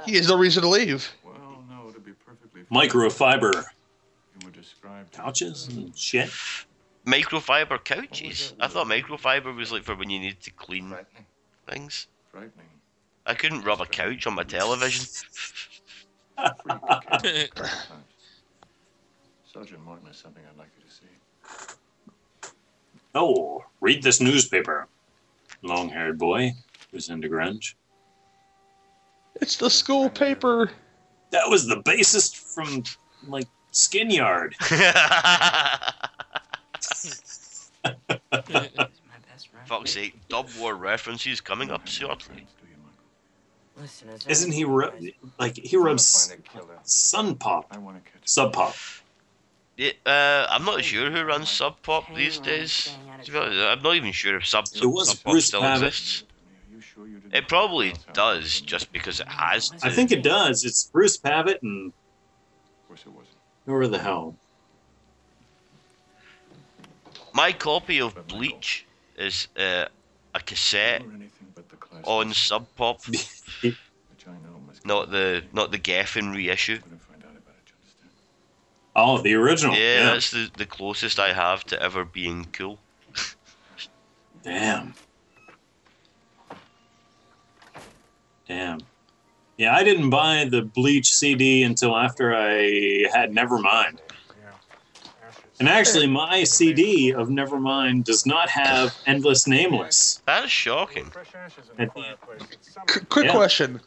He has no reason to leave. Well, no, to be perfectly microfiber you would describe couches uh, and shit. Microfiber couches? I thought microfiber was like for when you need to clean things. frightening. I couldn't rub a couch on my television. Sergeant Martin has something I'd like to see. Oh, read this newspaper. Long-haired boy who's into grunge. It's the school paper. That was the bassist from like Skin Yard. Fuck's sake, Dub War references coming up shortly. Listen, is Isn't he rub like he rubs Sun Pop, Sub Pop? Yeah, uh, I'm not sure who runs Sub Pop these days. To be honest, I'm not even sure if Sub, It was Sub Pop Bruce still Pavitt. exists. It probably does, just because it has to. I think it does. It's Bruce Pavitt and who the hell? My copy of Bleach is uh, a cassette on Sub Pop, not the not the Geffen reissue. Oh, the original. Yeah, Yeah. that's the, the closest I have to ever being cool. Damn. Damn. Yeah, I didn't buy the Bleach CD until after I had Nevermind. And actually, my CD of Nevermind does not have Endless Nameless. That's shocking. At- Qu- quick Yeah. question: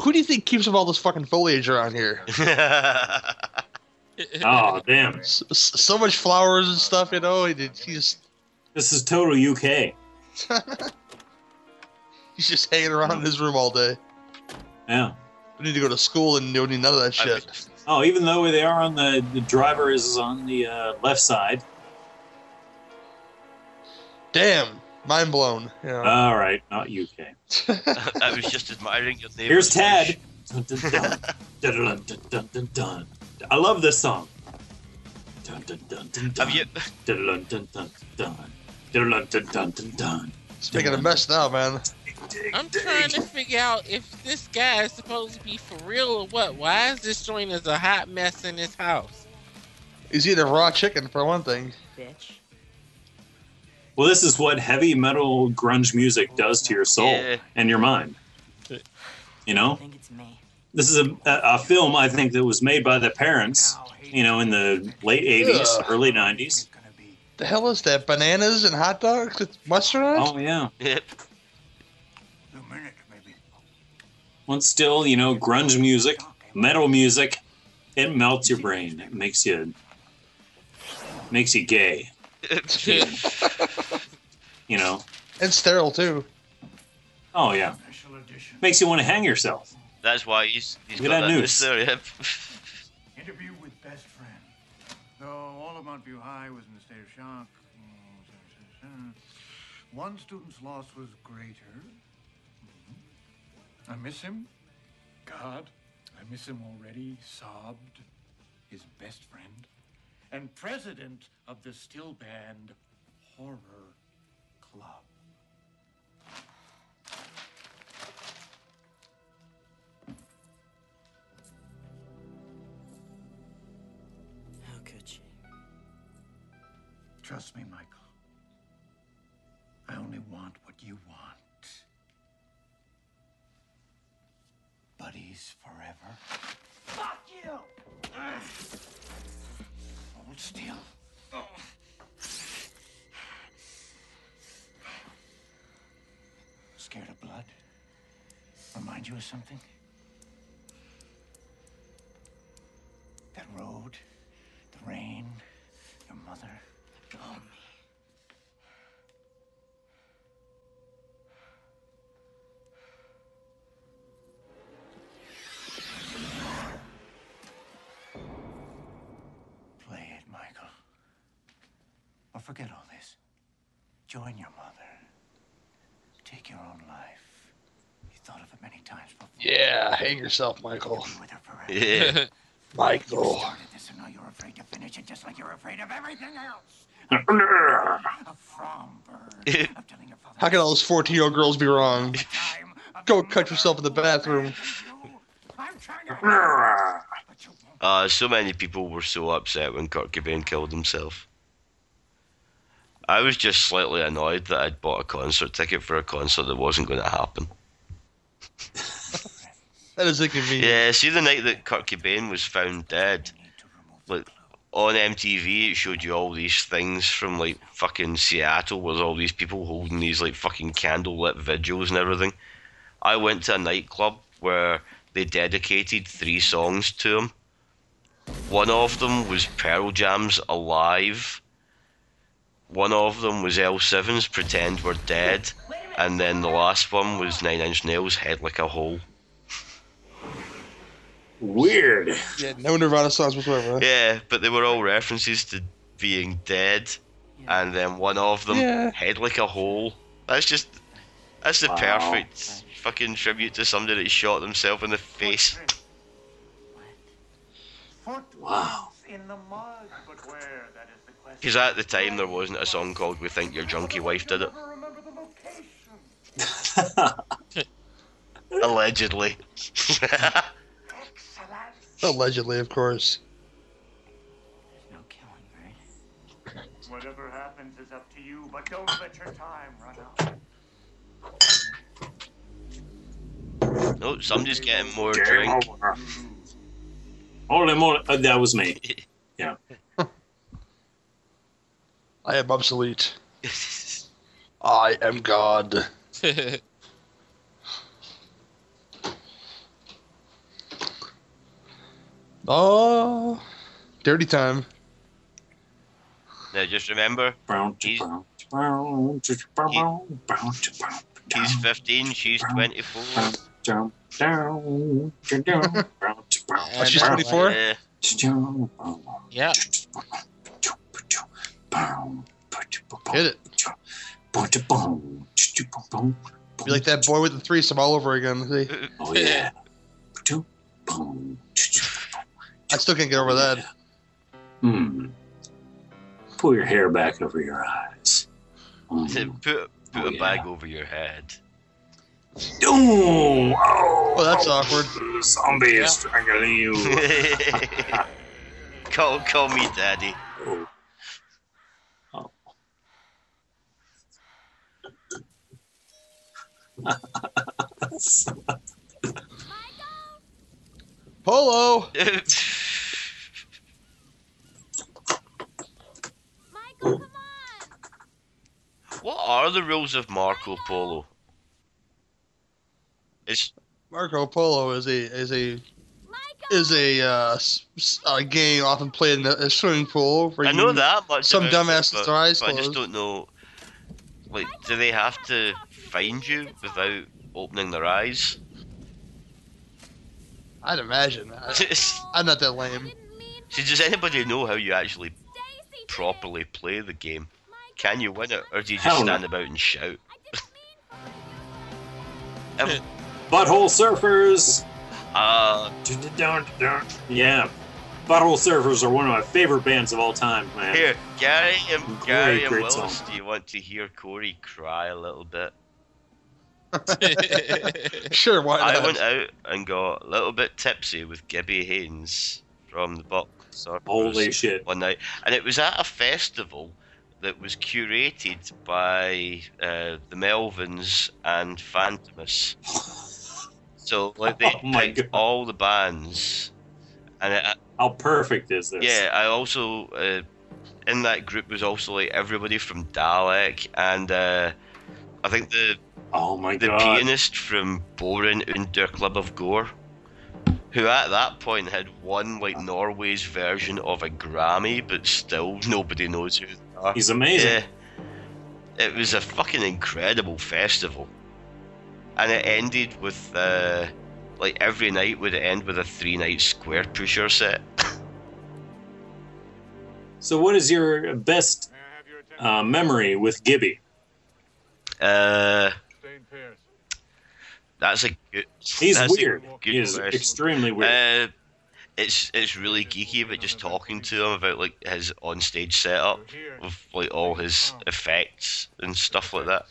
Who do you think keeps up all this fucking foliage around here? Oh, damn. S- s- so much flowers and stuff, you know. He- He's This is total UK. he's just hanging around in his room all day. Yeah. I need to go to school and don't need none of that shit. Oh, even though they are on the the driver is on the uh, left side. Damn, mind blown. Yeah. All right, not UK. I was just admiring your neighbor's Here's Tad. Dun, dun, dun. Dun, dun, dun, dun, dun, dun. I love this song. Dun, dun, dun, dun, dun. Have you? Dun, dun, dun, dun, dun. Dun, dun, dun, dun, dun, dun. It's making a mess now, man. I'm trying to figure out if this guy is supposed to be for real or what. Why is this joint as a hot mess in his house? He's eating raw chicken for one thing. Bitch. Well, this is what heavy metal grunge music does to your soul Yeah. and your mind. You know, I think it's me. This is a, a, a film I think that was made by the parents. You know, in the late '80s, Ugh. early '90s. The hell is that? Bananas and hot dogs with mustard on it? Oh yeah. Yep. Two minutes. Once still, you know, grunge music, metal music, it melts your brain. It makes you makes you gay. It's huge. You know. And sterile too. Oh yeah. Makes you want to hang yourself. That's why he's he's Look got at that that noose noose. there. Yep. Interview with best friend. Though all of Montview High was in a state of shock. mm, One student's loss was greater. Mhm. I miss him. God, I miss him already. Sobbed. His best friend. And president of the still band Horror Club. Trust me, Michael. I only want what you want. Buddies forever. Fuck you! Hold still. Scared of blood? Remind you of something? That road, the rain, your mother. Oh, Play it, Michael. Or forget all this. Join your mother. Take your own life. You thought of it many times before. Yeah, hang yourself, Michael. Be with her forever. Yeah. Michael. Started this and now you're afraid to finish it just like you're afraid of everything else. A from bird. Of telling your father How can all those 14 year old girls be wrong? Go cut yourself in the bathroom. I'm trying to help. But you won't. Uh, so many people were so upset when Kurt Cobain killed himself. I was just slightly annoyed that I'd bought a concert ticket for a concert that wasn't going to happen. That is inconvenient. Yeah, see the night that Kurt Cobain was found dead, like on MTV, it showed you all these things from like fucking Seattle, with all these people holding these like fucking candlelit vigils and everything. I went to a nightclub where they dedicated three songs to him. One of them was Pearl Jam's "Alive." One of them was L7's "Pretend We're Dead," and then the last one was Nine Inch Nails' "Head Like a Hole." Weird. Yeah, no Nirvana songs whatsoever. huh? Yeah, but they were all references to being dead, and then one of them Yeah. head like a hole. That's just that's the Wow. perfect fucking tribute to somebody that shot themselves in the face. Wow. In the mud, but where? That is the question. Because at the time there wasn't a song called "We Think Your Junkie Wife Did It." Never remember the location. Allegedly. Excellent. Allegedly, of course. No killing, right? Whatever happens is up to you, but don't let your time run out. oh, somebody's getting more Game drink. over. Holy moly. Uh, that was me. Yeah. I am obsolete. I am God. Oh, dirty time. now just remember, He's- he's 15, she's 24. down, down, down, down, brown, brown, Oh, she's know, 24? Yeah. Hit it. Be like that boy with the threesome all over again. See? Oh yeah. I still can't get over that. Hmm. Pull your hair back over your eyes. Mm. put put Oh, a yeah. bag over your head. Ooh, oh, Oh, that's awkward. Zombie Yeah. is strangling you. call call me daddy. Oh. Oh. Polo. Michael! What are the rules of Marco Polo? It's Marco Polo is a is a is a uh, s- s- a game often played in a, a swimming pool. Where I know that much. Some about it, dumbass but, with eyes but I just don't know. Like, do they have to find you without opening their eyes? I'd imagine. I, I'm not that lame. So does anybody know how you actually properly play the game? Can you win it, or do you just Hell no. stand about and shout? Um, Butthole Surfers. uh, Yeah. Butthole Surfers are one of my favorite bands of all time, man. here, Gary and Great, Gary and great Willis, song. do you want to hear Corey cry a little bit? Sure, why I went out and got a little bit tipsy with Gibby Haynes from the box. Holy shit. one night, and it was at a festival that was curated by uh, the Melvins and Fantômas. So like they Oh my picked all the bands, and it, How perfect is this? yeah, I also uh, in that group was also like everybody from Dalek and uh, I think the Oh my the god. pianist from Boren Under Club of Gore, who at that point had won like Norway's version of a Grammy, but still nobody knows who they are. He's amazing. Yeah. It was a fucking incredible festival. And it ended with uh, like every night would end with a three night Squarepusher set. So, what is your best uh, memory with Gibby? Uh, that's a good. He's that's weird. good He is question. extremely weird. Uh, it's it's really geeky, but just talking to him about like his onstage setup with like all his effects and stuff like that.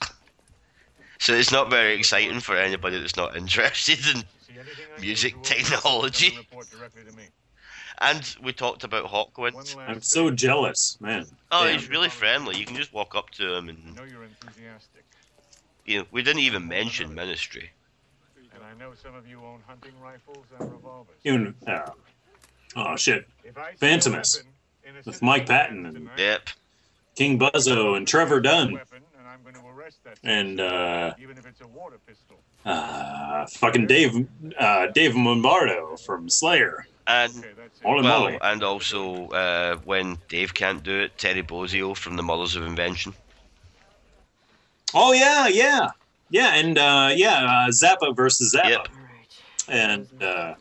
So it's not very exciting for anybody that's not interested in music technology. And we talked about Hawkwind. I'm so jealous, man. Oh, Damn. he's really friendly. You can just walk up to him and you know, we didn't even mention Ministry. And I know some of you own hunting rifles and revolvers. Even, uh, oh shit, If I see a Fantômas weapon in a with Mike Patton and Yep. King Buzzo and Trevor Dunn and I'm going to arrest that and uh, even if it's a water pistol. uh, fucking Dave uh, Dave Lombardo from Slayer. And Holy well, moly. and also uh, when Dave can't do it, Terry Bozzio from the Mothers of Invention. Oh yeah, yeah, yeah, and uh, yeah, uh, Zappa versus Zappa. Yep. And uh,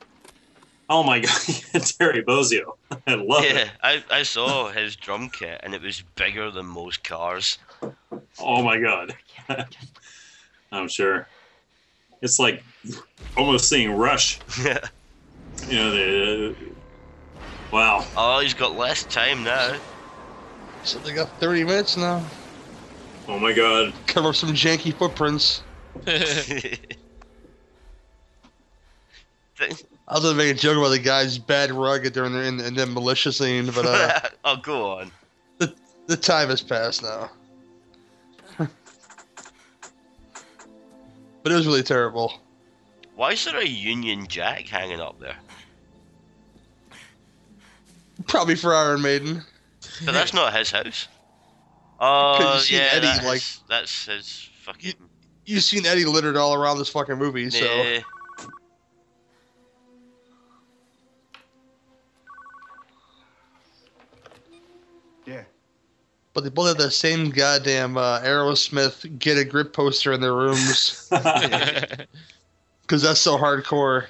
oh my god, Terry Bozzio, I love Yeah, it. I, I saw his drum kit and it was bigger than most cars. Oh my god, I'm sure. It's like almost seeing Rush. Yeah. You know the. wow. Oh, he's got less time now. So they got 30 minutes now. Oh my god. Cover up some janky footprints. I was gonna make a joke about the guy's bad rug during the in, in the militia scene, but uh, oh, go on. the the time has passed now. but it was really terrible. Why is there a Union Jack hanging up there? Probably for Iron Maiden. But that's not his house. Oh, Because you seen yeah, Eddie, that like- is- that's his fucking. You've seen Eddie littered all around this fucking movie, so Yeah. but they both have the same goddamn uh, Aerosmith "Get a Grip" poster in their rooms because that's so hardcore.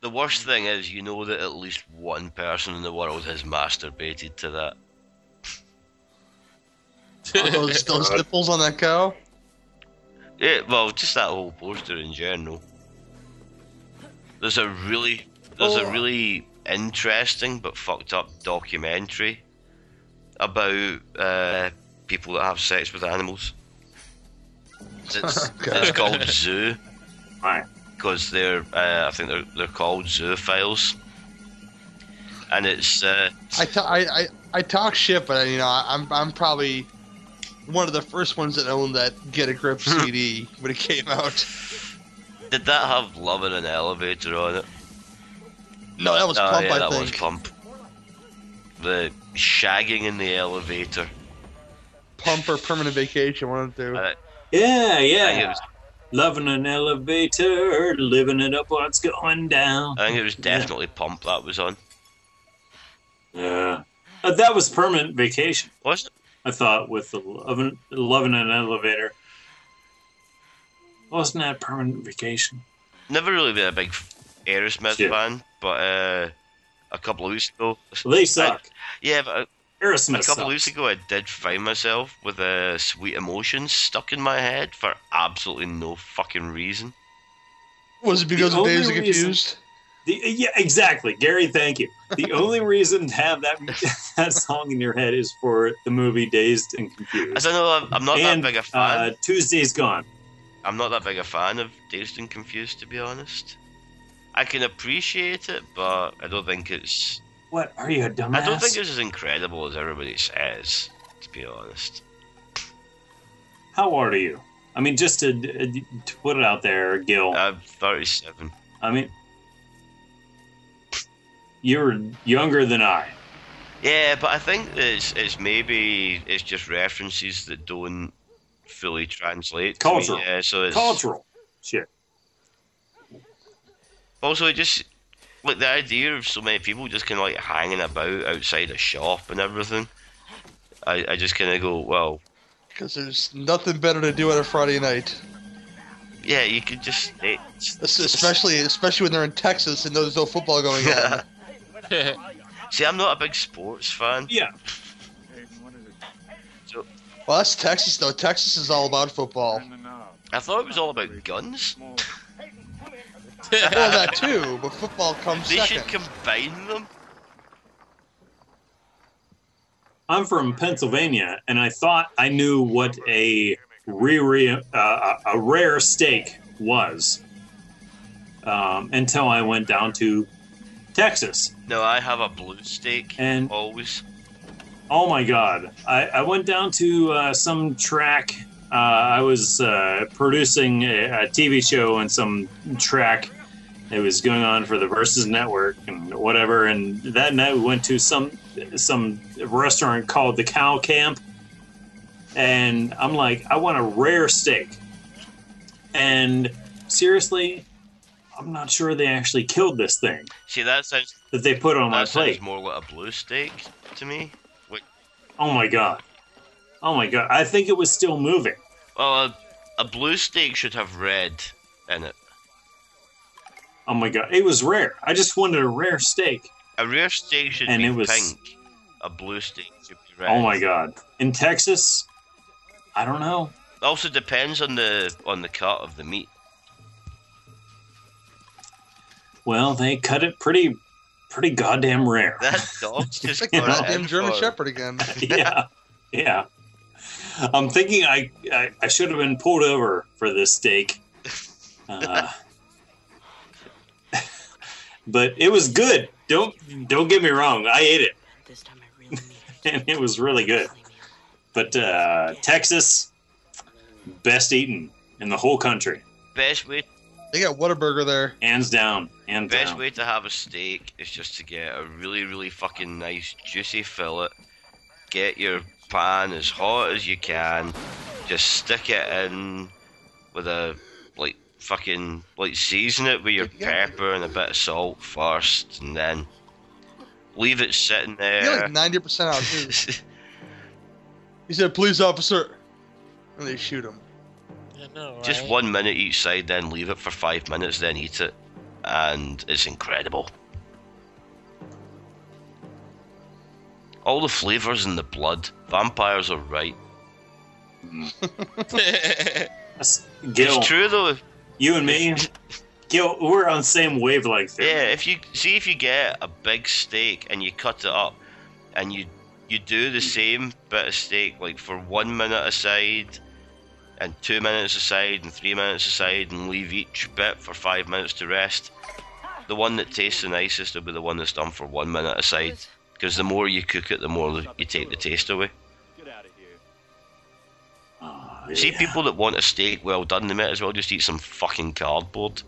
The worst thing is, you know that at least one person in the world has masturbated to that. Those those nipples on that cow. Yeah, well, just that whole poster in general. There's a really, there's a Oh. really interesting but fucked up documentary about uh, people that have sex with animals. It's, it's called Zoo. Right. Because they're, uh, I think they're they're called zoophiles. And it's uh, I, ta- I, I, I talk shit, but you know I'm I'm probably one of the first ones that owned that "Get a Grip" CD when it came out. did that have love in an elevator on it? No, that was oh, Pump, yeah, I that think. was Pump. The shagging in the elevator. Pump or Permanent Vacation, one of the two. Uh, Yeah, I think it yeah. was, Loving an elevator, living it up while it's going down. I think it was definitely Pump that was on. Yeah. Uh, that was permanent vacation. Was it? I thought with the loving, loving an elevator. Wasn't that permanent vacation? Never really been a big Aerosmith Shit. fan, but uh, a couple of weeks ago. Well, they suck. Yeah, but Aerosmith a couple of weeks ago, I did find myself with uh, "Sweet Emotions" stuck in my head for absolutely no fucking reason. Was it because The of only Days of reason- Confused? The, yeah, exactly, Gary. Thank you. The only reason to have that that song in your head is for the movie Dazed and Confused. As I know, I'm, I'm not and that big a fan. Uh, Tuesday's Gone. I'm not that big a fan of Dazed and Confused, to be honest. I can appreciate it, but I don't think it's. What are you a dumbass? I don't think it's as incredible as everybody says. To be honest, How old are you? I mean, just to, to put it out there, Gill. I'm 37. I mean, you're younger than I. Yeah, but I think it's it's maybe it's just references that don't fully translate. to me, Cultural. Yeah, so it's Cultural shit. Also, it just like the idea of so many people just kind of like hanging about outside a shop and everything. I, I just kind of go, well, Because there's nothing better to do on a Friday night, yeah, you could just it, especially especially when they're in Texas and there's no football going on. See, I'm not a big sports fan. Yeah. So Well, that's Texas though. Texas is all about football. I thought it was all about guns. well, that too, but football comes They second. should combine them. I'm from Pennsylvania, and I thought I knew what a re- uh, a rare steak was um, until I went down to Texas. No, I have a blue steak. And- always. Oh my god! I, I went down to uh, some track. Uh, I was uh, producing a, a TV show and some track. It was going on for the Versus Network and whatever. And that night we went to some some restaurant called the Cow Camp. And I'm like, I want a rare steak. And seriously, I'm not sure they actually killed this thing See, that sounds that they put on my plate. more like a blue steak to me. Wait, Oh my god! Oh my god! I think it was still moving. well, a, a blue steak should have red in it. Oh my god, it was rare. I just wanted a rare steak. A rare steak should And be it was- pink. A blue steak should be red. Oh my god. In Texas, I don't know. Also depends on the on the cut of the meat. Well, they cut it pretty pretty goddamn rare. That dog's just like got goddamn German for- Shepherd again. yeah. Yeah. I'm thinking I, I, I should have been pulled over for this steak. Uh, but it was good. Don't don't get me wrong. I ate it. This time I really mean and it was really good. But uh, Texas, best eaten in the whole country, Best way They got Whataburger there. hands down, hands best down. way to have a steak is just to get a really really fucking nice juicy fillet. Get your pan as hot as you can. Just stick it in with a like fucking like season it with your Yeah. pepper and a bit of salt first, and then leave it sitting there. You there. get like ninety percent out too. He said, "Police officer," and they shoot him. I know, right? Just one minute each side, then leave it for five minutes, then eat it, and it's incredible. All the flavors in the blood. Vampires are right. Mm. That's- Gill, It's true though. you and me, Gill, we're on the same wavelength there. Yeah, if you see if you get a big steak and you cut it up, and you you do the same bit of steak like for one minute aside, and two minutes aside, and three minutes aside, and leave each bit for five minutes to rest. The one that tastes the nicest will be the one that's done for one minute aside, because the more you cook it, the more you take the taste away. Oh, See yeah. people that want a steak well done, they might as well just eat some fucking cardboard.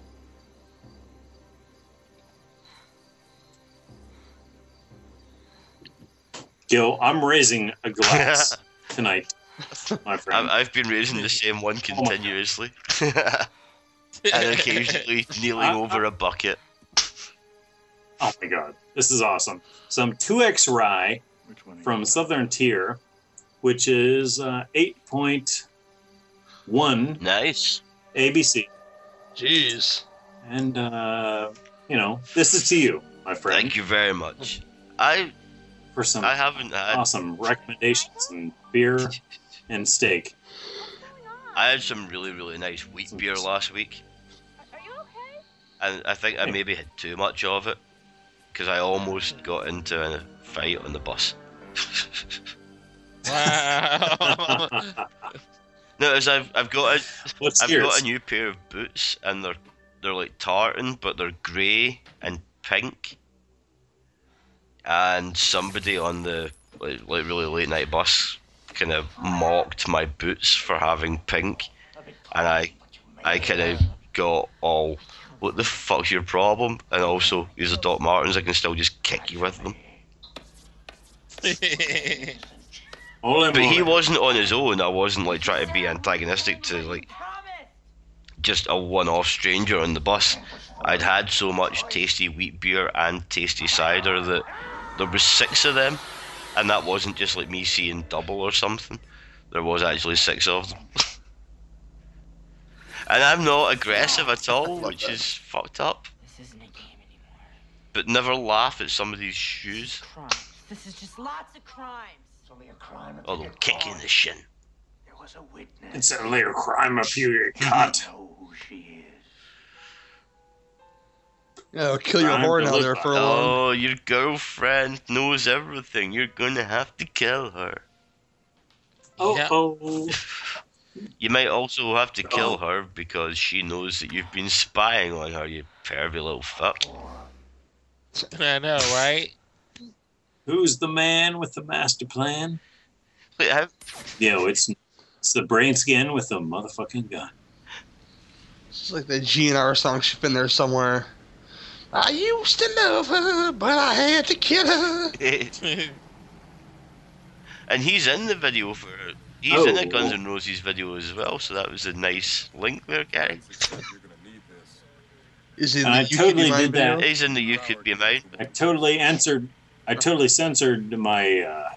Gill, I'm raising a glass tonight my friend. I- I've been raising the same one continuously, and occasionally kneeling over a bucket. Oh my god, this is awesome. Some 2X rye from Southern Tier, which is uh, 8.1 Nice. ABV. Jeez. And, uh, you know, this is to you, my friend. Thank you very much. I For some I haven't had awesome recommendations and beer and steak. I had some really really nice wheat beer last week. And I think I maybe had too much of it because I almost got into a fight on the bus. Wow. No, as I've I've got a What's I've yours? got a new pair of boots and they're they're like tartan but they're grey and pink. And somebody on the like, like really late night bus kind of mocked my boots for having pink, and I I kind of got all what the fuck's your problem? And also, these are Doc Martens. I can still just kick you with them. But he wasn't on his own. I wasn't like trying to be antagonistic to like just a one-off stranger on the bus. I'd had so much tasty wheat beer and tasty cider that there was six of them, and that wasn't just like me seeing double or something. There was actually six of them. and I'm not aggressive at all, which is fucked up. But never laugh at somebody's shoes. This is just lots of crimes. It's only a crime. Or they'll kick you in the shin. There was a witness. It's a later crime up here, you cunt. know who she is. Yeah, I'll kill your Time whore to now there for a long. Oh, your girlfriend knows everything. You're gonna have to kill her. Oh, Yeah. oh. You might also have to Oh. kill her because she knows that you've been spying on her, you pervy little fuck. I know, right? Who's the man with the master plan? Wait, how, Yo, it's it's the Brainscan with the motherfucking gun. It's like the GNR song should been there somewhere. I used to love her, but I had to kill her. and he's in the video for. He's in a Oh. Guns N' Roses video as well, so that was a nice link there, Gary. Is it I the You totally Could Be Mine did that. video? He's in the You Could Be Mine. I totally answered. I totally censored my uh,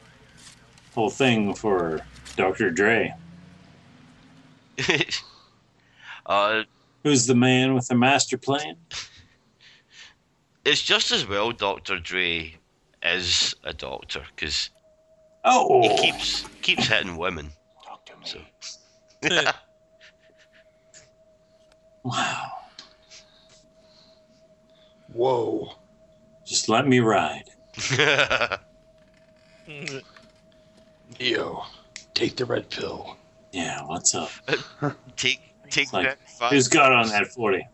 whole thing for Dr. Dre. uh, Who's the man with the master plan? it's just as well Dr. Dre is a doctor because Oh, he keeps keeps hitting women. Talk to me. So. wow! Whoa. Just let me ride. Yo, take the red pill. Yeah, what's up? take take like, that. Who's got on that forty?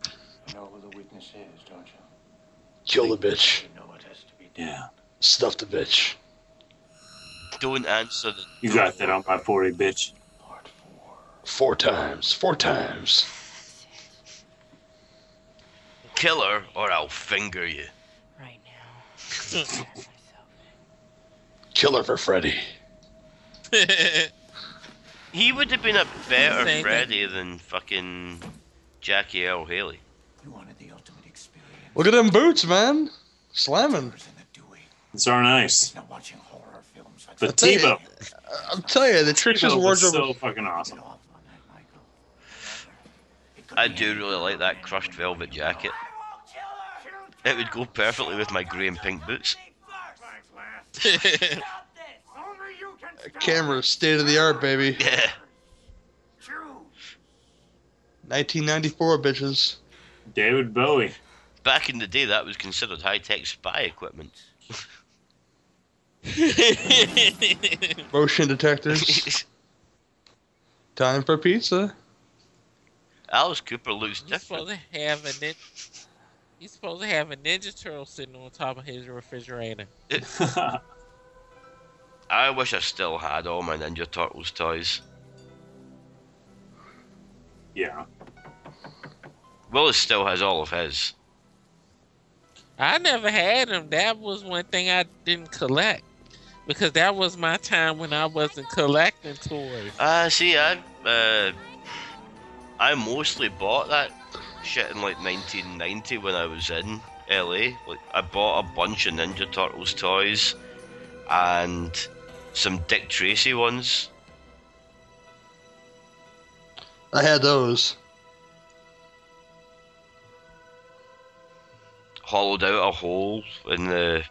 Kill the bitch. You know it has to be done. Yeah, Stuff the bitch. Don't answer the. you got that on my forty, bitch. Part four. Four times. Four times. Kill her or I'll finger you. Right now. Kill her for Freddy. He would have been a better Same thing. Freddy than fucking Jackie Earle Haley. You wanted the ultimate experience. Look at them boots, man. Slamming. There's in. It's our nice. It's not watching horror films like But Tebow, I'm telling you, the Trixie's Tebow was wardrobe. so fucking awesome. Get off on that, Michael. It could I do really like that crushed velvet jacket. It would go perfectly with my grey and pink boots. Camera, state of the art, baby. Yeah. 1994, bitches. David Bowie. Back in the day, that was considered high tech spy equipment. Motion detectors. Time for pizza. Alice Cooper looks You're different. supposed to have a nin- He's supposed to have a Ninja Turtle sitting on top of his refrigerator. I wish I still had all my Ninja Turtles toys. yeah. Willis still has all of his. I never had them. That was one thing I didn't collect. because that was my time when I wasn't collecting toys. Ah, see, I uh, I mostly bought that shit in like 1990 when I was in LA. Like, I bought a bunch of Ninja Turtles toys and some Dick Tracy ones. I had those. Hollowed out a hole in the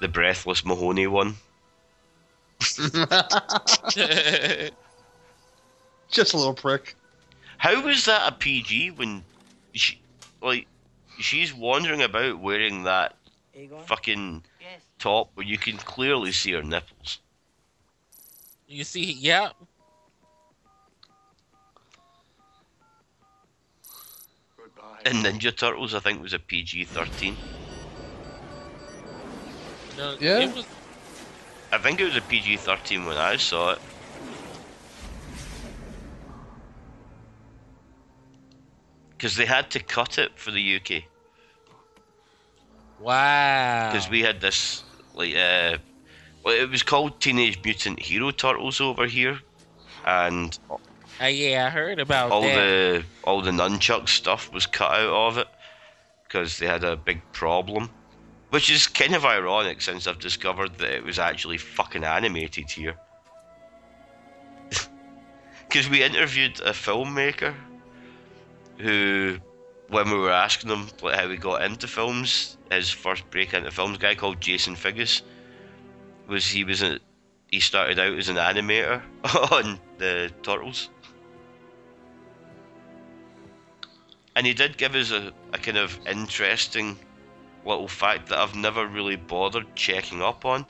the breathless Mahoney one. Just a little prick. How was that a PG when she like she's wandering about wearing that fucking top where you can clearly see her nipples? You see, yeah. And Ninja Turtles, I think, was a PG thirteen. No, Yeah? It was, I think it was a PG thirteen when I saw it. Because they had to cut it for the UK. wow. Because we had this like uh, well, it was called Teenage Mutant Hero Turtles over here, and Uh, yeah, I heard about all that. the all the nunchuck stuff was cut out of it because they had a big problem, which is kind of ironic since I've discovered that it was actually fucking animated here. Because we interviewed a filmmaker who, when we were asking him how he got into films, his first break into films, a guy called Jason Figgis, was he was a, he started out as an animator on the Turtles. And he did give us a, a kind of interesting little fact that I've never really bothered checking up on.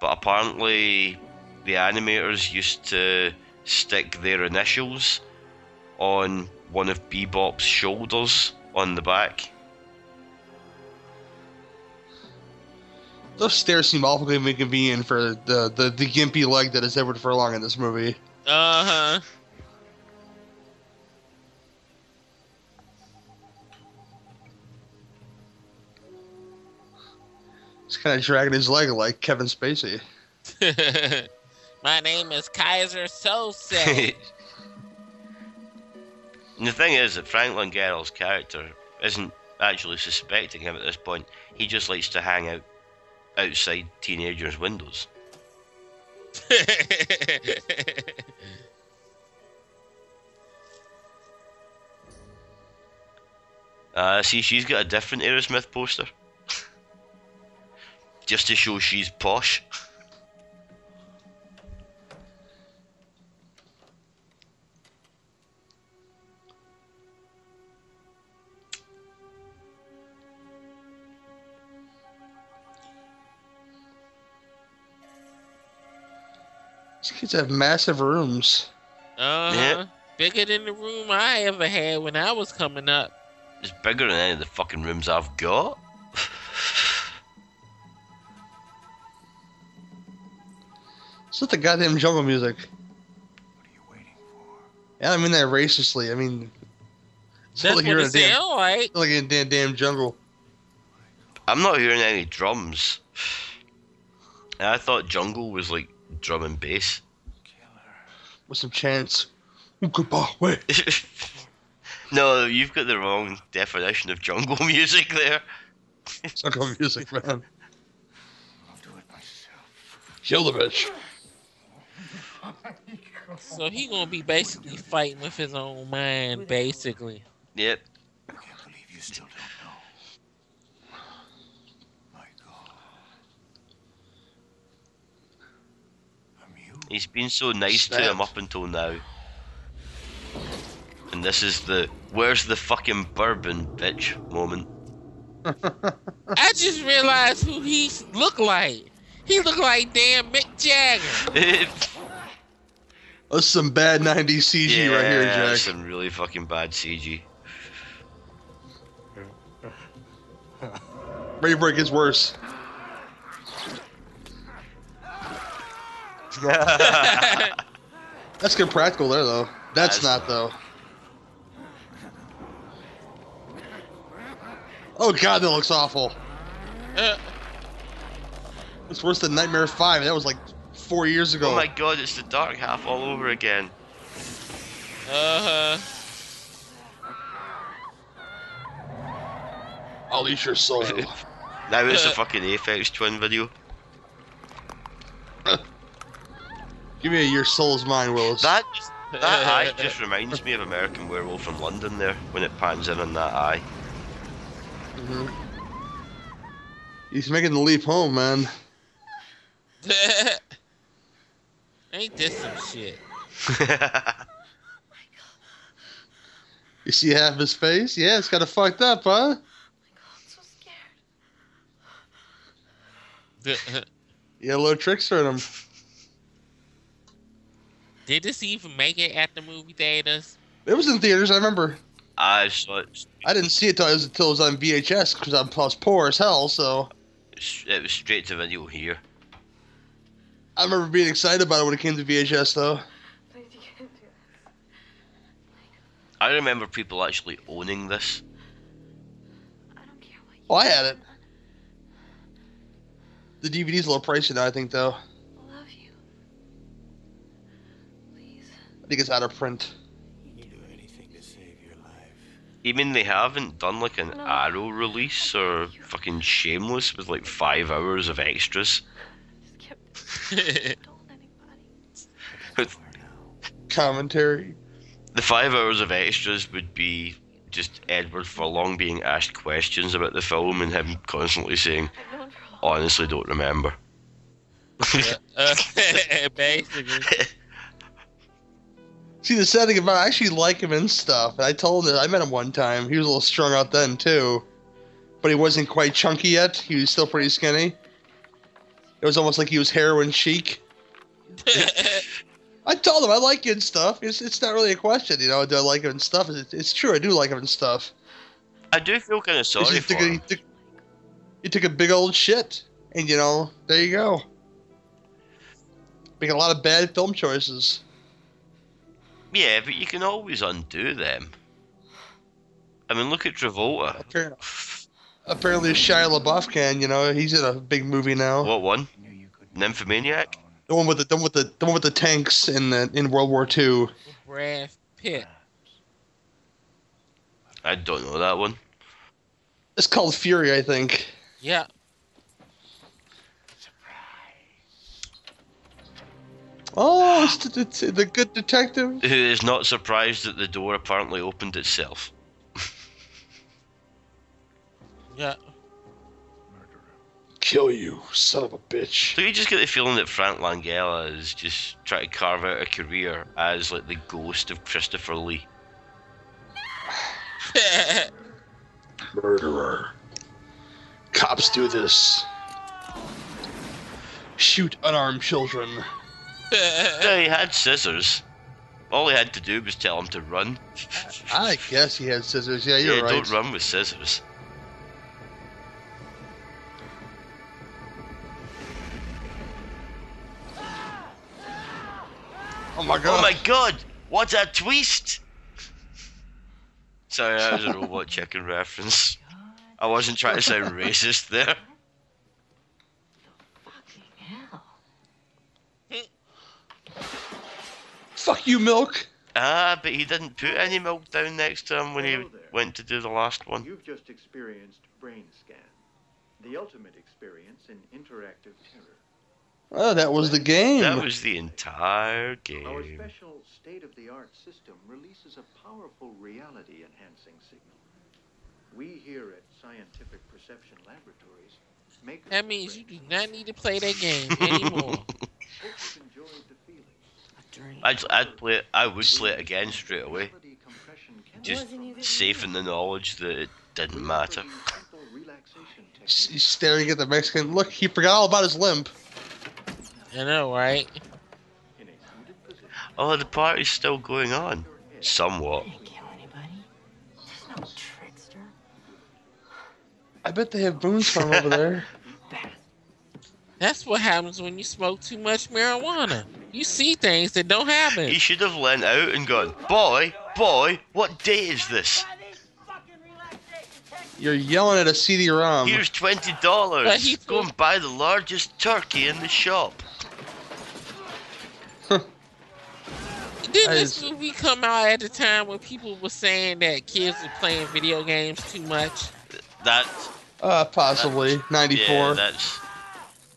But apparently, the animators used to stick their initials on one of Bebop's shoulders on the back. Those stairs seem awfully inconvenient for the, the, the gimpy leg that is Edward Furlong in this movie. Uh huh. He's kind of dragging his leg like Kevin Spacey. My name is Keyser Söze. And the thing is that Franklin Langella's character isn't actually suspecting him at this point. He just likes to hang out outside teenagers' windows. Uh, see, she's got a different Aerosmith poster. Just to show she's posh. These kids have massive rooms. Uh huh. Yeah. Bigger than the room I ever had when I was coming up. It's bigger than any of the fucking rooms I've got. It's not the goddamn jungle music. What are you waiting for? Yeah, I mean that racistly. I mean, it's That's not like what you're in a it damn, sound like. it's not like in a damn, damn jungle. I'm not hearing any drums. I thought jungle was like drum and bass. With some chants. Goodbye, wait. no, you've got the wrong definition of jungle music there. Jungle music, man. I'll do it myself. Kill the bitch. So he gonna be basically fighting with his own mind, basically. Yep. You still don't know. He's been so nice to him up until now. And this is the where's the fucking bourbon, bitch moment. I just realized who he looked like. He looked like damn Mick Jagger. That's some bad 90s CG right here, Yeah, Jack. Some really fucking bad CG. Ready Break gets worse. That's good practical there, though. That's, That's- not, though. Oh god, that looks awful. Uh, It's worse than Nightmare Five. That was like four years ago. Oh my god, it's the dark half all over again. Uh huh. I'll eat your soul. Now it's a fucking Aphex Twin video. Give me a your soul's mine, Willis. That that eye just reminds me of American Werewolf from London there when it pans in on that eye. hmm He's making the leap home, man. Ain't this some shit? You see half his face? Yeah, it's kind of fucked up, huh? Uh, yeah, a little trickster in him. Did this even make it at the movie theaters? It was in theaters. I remember. I saw it. I didn't see it until it was, till it was on VHS because I was poor as hell. So It was straight to video here. I remember being excited about it when it came to VHS, though. I remember people actually owning this. Oh, I had it. The DVD's a little pricey now, I think, though. I think it's out of print. You mean they haven't done like an Arrow release or fucking Shameless with like five hours of extras? Commentary. The five hours of extras would be just Edward Furlong being asked questions about the film and him constantly saying, honestly don't remember. uh, basically. See, the sad thing about it, I actually like him and stuff. And I told him, I met him one time. He was a little strung out then, too. But he wasn't quite chunky yet. He was still pretty skinny. It was almost like he was heroin chic. I told him I like you and stuff. It's, it's not really a question, you know. Do I like him and stuff? It's, it's true. I do like him and stuff. I do feel kind of sorry just for took a- him. he, took, he took a big old shit, and you know, there you go. Making a lot of bad film choices. Yeah, but you can always undo them. I mean, look at Travolta. Apparently Shia LaBeouf can. You know, he's in a big movie now. What one? Nymphomaniac? The one with the, the one with the the one with the tanks in the in World War II. Brad Pitt. I don't know that one. It's called Fury, I think. Yeah. Surprise. Oh, it's the, it's the good detective. Who is not surprised that the door apparently opened itself. Yeah. Kill you, son of a bitch. So you just get the feeling that Frank Langella is just trying to carve out a career as like the ghost of Christopher Lee. Murderer. Cops do this. Shoot unarmed children. yeah, he had scissors. All he had to do was tell him to run. I guess he had scissors. Yeah, you're yeah, right. don't run with scissors. Oh my god. Oh my god! What a twist! Sorry, that was a robot chicken reference. I wasn't trying to sound racist there. Fuck you, milk. Ah, but he didn't put any milk down next to him when he went to do the last one. You've just experienced Brain Scan, the ultimate experience in interactive terror. Oh, that was the game. That was the entire game. Our special state-of-the-art system releases a powerful reality-enhancing signal. We here at Scientific Perception Laboratories make That means you do not need to play that game anymore. I'd, I'd play it, I would play it again straight away. Just safe in the knowledge that it didn't matter. He's staring at the Mexican. Look, he forgot all about his limp. I know, right? Oh, the party's still going on. Somewhat. I bet they have Boone's from over there. That's what happens when you smoke too much marijuana. You see things that don't happen. He should have leant out and gone, Boy, boy, what day is this? You're yelling at a CD-ROM. Here's twenty dollars. he Go and buy the largest turkey in the shop. Didn't That this movie come out at the time when people were saying that kids were playing video games too much? That Uh, possibly yeah, '94. that's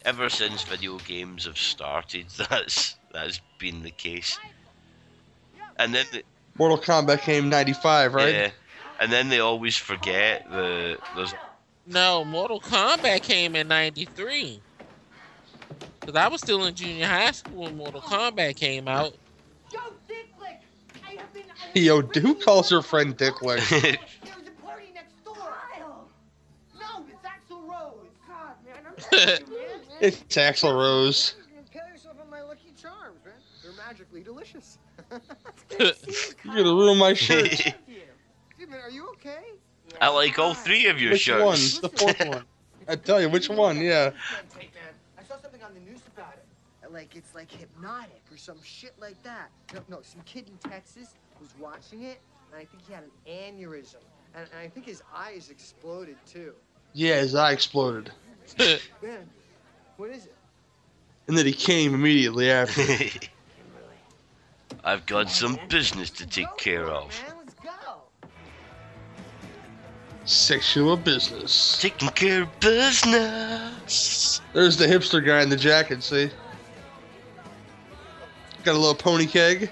ever since video games have started. That's that's been the case. And then the, Mortal Kombat came '95, right? yeah, and then they always forget the there's No, Mortal Kombat came in '93. Cause I was still in junior high school when Mortal Kombat came out. Yo, Dicklick! I have been. I have Yo, been who calls her friend Dicklick? There a party next door. Kyle! No, it's Axl Rose. God, man, I'm sorry, man. it's Axl Rose. Impale yourself on my lucky charms, man. They're magically delicious. You're gonna ruin my shirt. Dude, are you okay? I like all three of your which shirts. one? The fourth one. I tell you, which one? Yeah. I saw something on the news about it. Like it's like hypnotic or some shit like that. No, no, some kid in Texas was watching it, and I think he had an aneurysm, and, and I think his eyes exploded too. Yeah, his eye exploded, Man, what is it? and then he came immediately after. I've got some business to take care of. Man, let's go. Sexual business. Taking care of business. There's the hipster guy in the jacket. See? Got a little pony keg.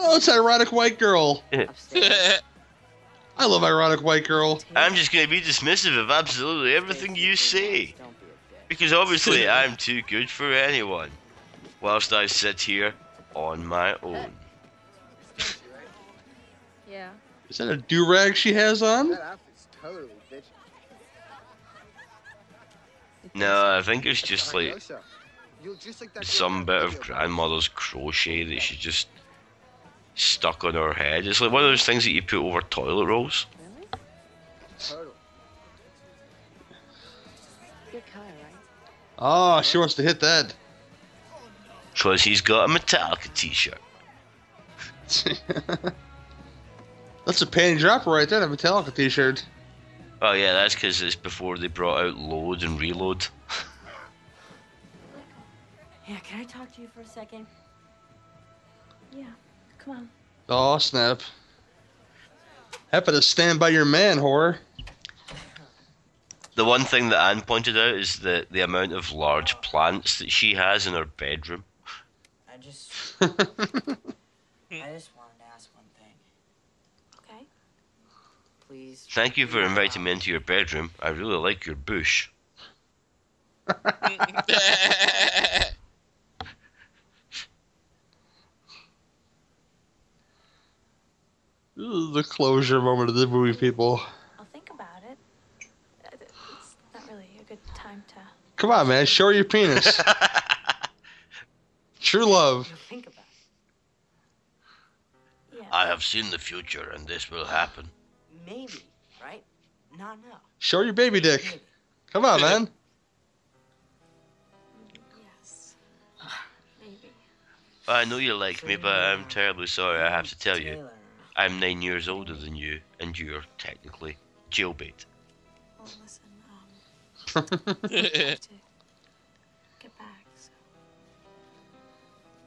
Oh, it's ironic white girl. I love ironic white girl. I'm just going to be dismissive of absolutely everything you say. Don't be a bitch. Because obviously I'm too good for anyone. Whilst I sit here on my own. Yeah. Is that a do rag she has on? That outfit's totally bitchy. No, I think it's just like so. You look just like that girl some bit of grandmother's crochet that she just stuck on her head. It's like one of those things that you put over toilet rolls. Totally. You're right? Oh, she wants to hit that. Because he's got a Metallica t-shirt. That's a panty dropper right there, a Metallica t-shirt. Oh yeah, that's because it's before they brought out Load and Reload. Yeah, can I talk to you for a second? Yeah. Come on. Oh, snap. Happy to stand by your man, whore. The one thing that Anne pointed out is the, the amount of large plants that she has in her bedroom. I just, I just wanted to ask one thing. Okay. Please. Thank you for inviting me into your bedroom. I really like your bush. This is the closure moment of the movie, people. I'll think about it. It's not really a good time to. Come on, man. Show your penis. True love. You'll think about it. Yeah. I have seen the future and this will happen. Maybe, right? Not now. Show your baby dick. Come on, man. Yes. Maybe. I know you like me, but I'm terribly sorry I have to tell you. Taylor. I'm nine years older than you, and you're technically jailbait. Well, listen. Um. I have to get back. So.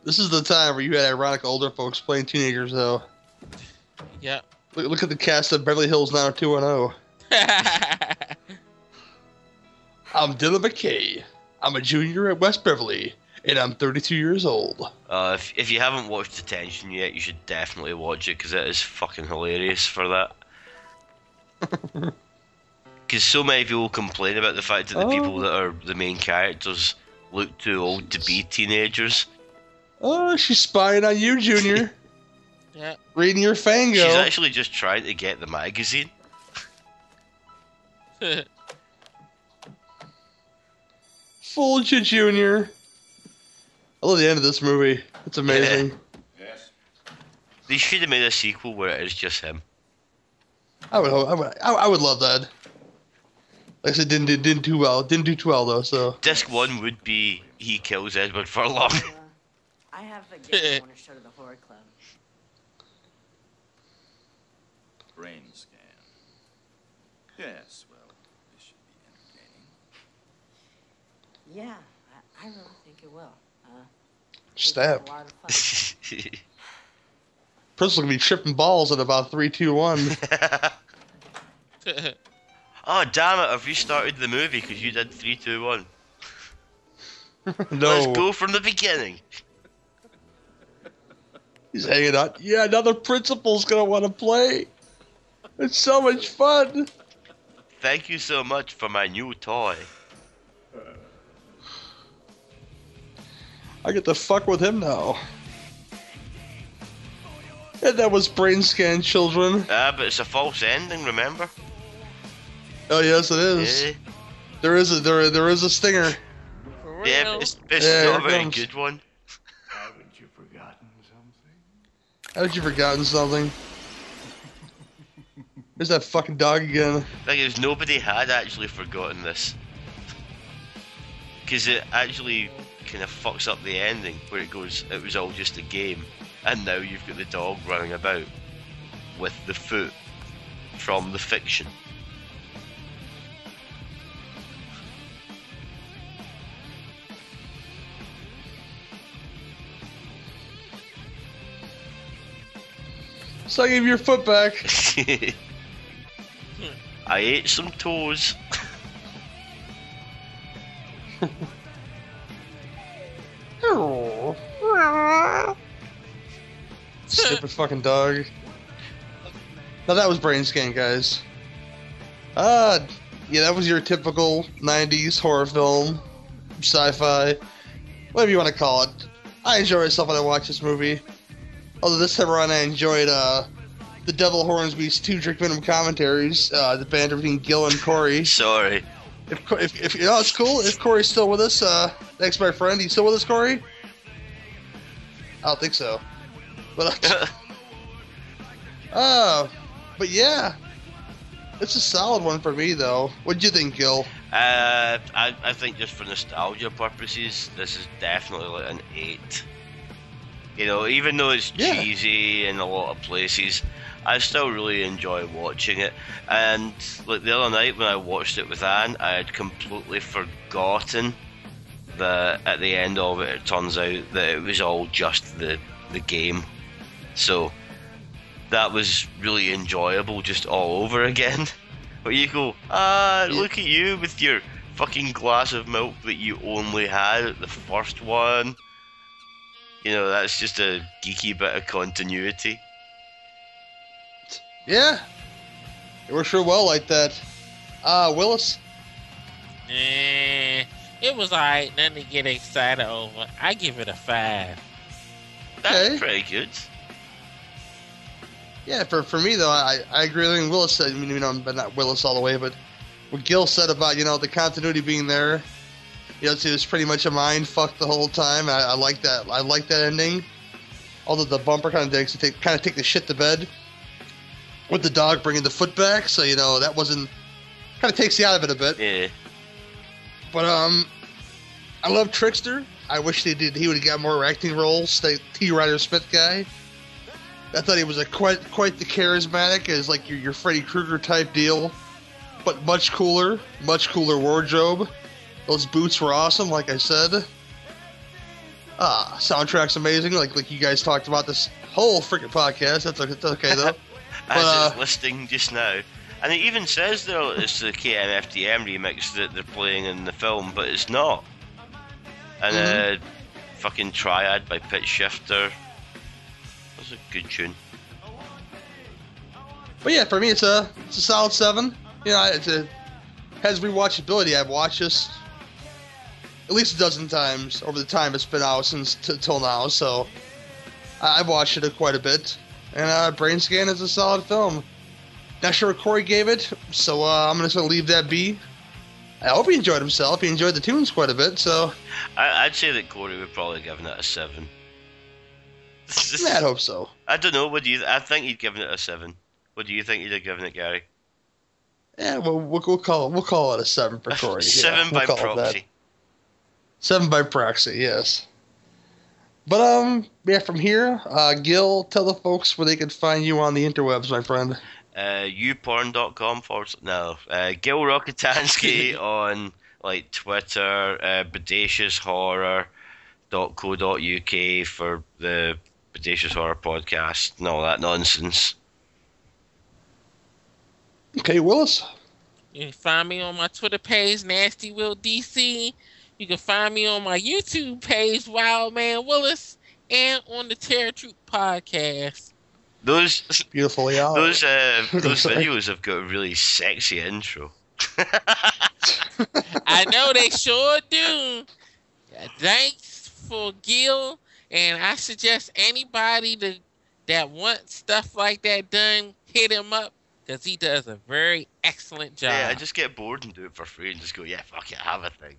This is the time where you had ironic older folks playing teenagers, though. Yeah. Look, look at the cast of Beverly Hills 90210. I'm Dylan McKay. I'm a junior at West Beverly, and I'm 32 years old. Uh, if, if you haven't watched Detention yet, you should definitely watch it because it is fucking hilarious for that. Because so many people complain about the fact that the people Oh. that are the main characters look too old to be teenagers. Oh, she's spying on you, Junior. Yep. Reading your Fango. She's actually just trying to get the magazine. Fooled you, Junior. I love the end of this movie. It's amazing. Yes. They should have made a sequel where it is just him. I would, I would, I, I would love that. Like I said, didn't do, didn't do well. Didn't do too well though. So Disc one would be he kills Edward Furlong. Uh, I I have a gift I want to show to the horror club. Brain scan. Yes, well, this should be entertaining. Yeah, I, I really think it will. Uh, Stab. it's a lot of fun. Principal's gonna be tripping balls at about three, two, one. oh damn it! I've restarted the movie because you did three, two, one. no. Let's go from the beginning. He's hanging out. Yeah, now the principal's gonna want to play. It's so much fun. Thank you so much for my new toy. I get to fuck with him now. And that was Brainscan children. Ah, but it's a false ending. Remember? Oh yes, it is. Yeah, There is a there there is a stinger. For yeah but it's, it's Yeah, not a very comes. good one. Haven't you forgotten something? Haven't you forgotten something? There's that fucking dog again. Thing is, nobody had actually forgotten this. Because it actually kind of fucks up the ending, where it goes, it was all just a game, and now you've got the dog running about with the foot from the fiction. So I give your foot back. I ate some toes. Stupid fucking dog. Now that was Brainscan, guys. Uh, yeah, that was your typical 90s horror film, sci fi, whatever you want to call it. I enjoy myself when I watch this movie. Although this time around I enjoyed uh, the Devil Hornsby's two Drink Minimum commentaries, uh, the banter between Gill and Corey. Sorry. If, if, if you know, it's cool. If Corey's still with us, uh, thanks, my friend. You still with us, Corey? I don't think so. But, uh, uh, but yeah, it's a solid one for me, though. What do you think, Gill? Uh, I, I think just for nostalgia purposes, this is definitely like an 8. You know, even though it's Yeah. cheesy in a lot of places, I still really enjoy watching it. And like the other night when I watched it with Anne, I had completely forgotten that at the end of it, it turns out that it was all just the the game. So that was really enjoyable, just all over again. But you go, ah, look at you with your fucking glass of milk that you only had at the first one. You know, that's just a geeky bit of continuity. Yeah, it works real well like that. Uh, Willis? Eh, it was alright. Nothing to get excited over. I give it a five. That's Okay. pretty good. Yeah, for, for me, though, I, I agree with Willis said. I mean, you know, but not Willis all the way, but what Gill said about, you know, the continuity being there. You know, it was pretty much a mind fuck the whole time. I, I like that. I like that ending. Although the bumper kind of takes kind of take the shit to bed with the dog bringing the foot back, so you know that wasn't kind of takes you out of it a bit. Yeah. But um, I love Trickster. I wish they did. He would have got more acting roles. The T. Ryder Smith guy. I thought he was a quite quite the charismatic as like your your Freddy Krueger type deal, but much cooler, much cooler wardrobe. Those boots were awesome, like I said. Ah, soundtrack's amazing, like like you guys talked about this whole freaking podcast. That's okay, that's okay though. As uh, it's listing just now. And it even says there it's the KMFDM remix that they're playing in the film, but it's not. And Mm-hmm. uh, fucking Triad by Pitchshifter. That's a good tune. But yeah, for me, it's a it's a solid seven. You know, it's a has rewatchability. I've watched this at least a dozen times over the time it's been out since t- till now. So I've watched it quite a bit. And uh, Brainscan is a solid film. Not sure what Corey gave it, so uh, I'm just gonna just leave that be. I hope he enjoyed himself. He enjoyed the tunes quite a bit, so I, I'd say that Corey would probably given it a seven. yeah, I hope so. I don't know. What do you? I think he'd given it a seven. What do you think you'd have given it, Gary? Yeah, well, we'll, we'll call we'll call it a seven for Corey. yeah, seven we'll by it that. proxy. Seven by proxy, yes. But um, yeah, from here, uh, Gill, tell the folks where they can find you on the interwebs, my friend. Uh, youporn.com forward s- no. Uh, Gill Rockatansky on like Twitter, uh, bodaciousHorror.co.uk for the Bodacious Horror podcast and all that nonsense. Okay, Willis. You can find me on my Twitter page, Nasty Will DC. You can find me on my YouTube page, Wild Man Willis, and on the Terror Troop podcast. Those beautiful, yeah. Those uh, those videos have got a really sexy intro. I know they sure do. Thanks for Gill, and I suggest anybody to, that wants stuff like that done, hit him up because he does a very excellent job. Yeah, I just get bored and do it for free and just go, yeah, fuck it, I have a thing.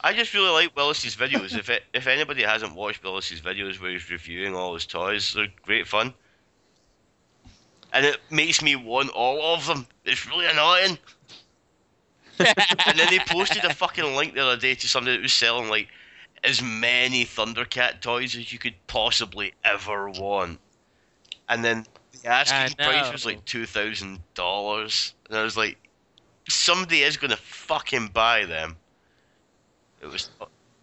I just really like Willis's videos. if it, if anybody hasn't watched Willis's videos where he's reviewing all his toys, they're great fun. And it makes me want all of them. It's really annoying. and then they posted a fucking link the other day to somebody that was selling like as many Thundercat toys as you could possibly ever want. And then the asking price was like two thousand dollars. And I was like, somebody is gonna fucking buy them. It was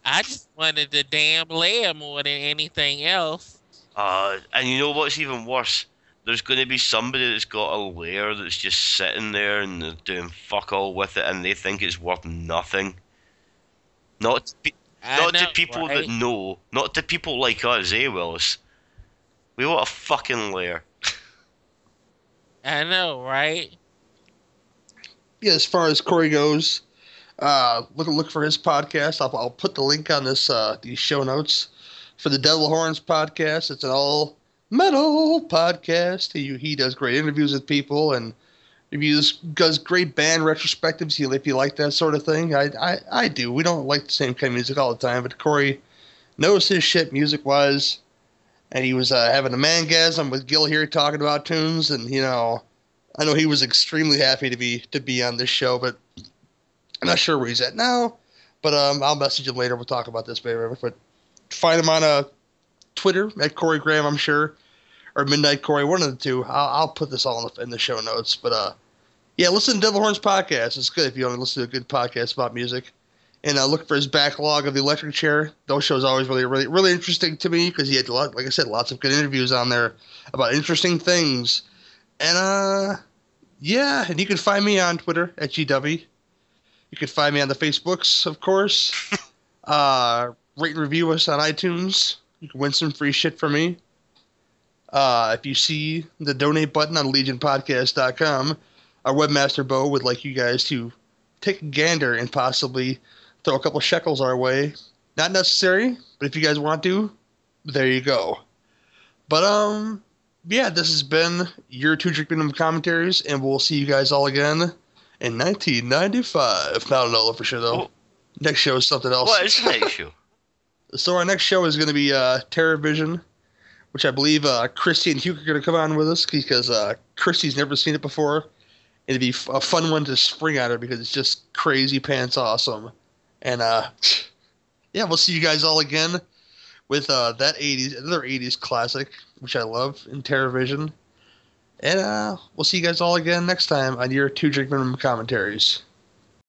I just wanted the damn lair more than anything else. uh and you know what's even worse? There's gonna be somebody that's got a lair that's just sitting there and they're doing fuck all with it and they think it's worth nothing. Not to, pe- I not to people right? that know, not to people like us, eh, Willis? We want a fucking lair. I know, right? yeah, as far as Corey goes, uh, look look for his podcast. I'll, I'll put the link on this uh, these show notes for the Devil Horns podcast. It's an all metal podcast. He he does great interviews with people and reviews does great band retrospectives. He if you like that sort of thing, I I, I do. We don't like the same kind of music all the time, but Corey knows his shit music wise. And he was uh, having a mangasm with Gill here talking about tunes, and you know, I know he was extremely happy to be to be on this show, but I'm not sure where he's at now. But um, I'll message him later. We'll talk about this, baby. But find him on uh, Twitter at Corey Graham, I'm sure, or Midnight Corey, one of the two. I'll, put this all in the, in the show notes. But uh, yeah, listen to Devil Horns podcast. It's good if you want to listen to a good podcast about music. And uh, look for his backlog of the electric chair. Those shows always really, really, really interesting to me because he had, lot, like I said, lots of good interviews on there about interesting things. And uh, yeah, and you can find me on Twitter at GW. You can find me on the Facebooks, of course. uh, rate and review us on iTunes. You can win some free shit from me. Uh, if you see the donate button on legionpodcast.com, our webmaster Bo would like you guys to take a gander and possibly throw a couple shekels our way. Not necessary, but if you guys want to, there you go. But um, yeah, this has been your two drink minimum commentaries, and we'll see you guys all again in 1995. I don't know for sure though. Next show is something else. What is the next show? So our next show is going to be uh, TerrorVision, which I believe uh, Christy and Hugh are going to come on with us because uh, Christy's never seen it before. It'd be a fun one to spring on her because it's just crazy pants awesome. And uh, yeah, we'll see you guys all again with uh, that 80s, another 80s classic, which I love in TerrorVision. And uh, we'll see you guys all again next time on your two drink minimum commentaries.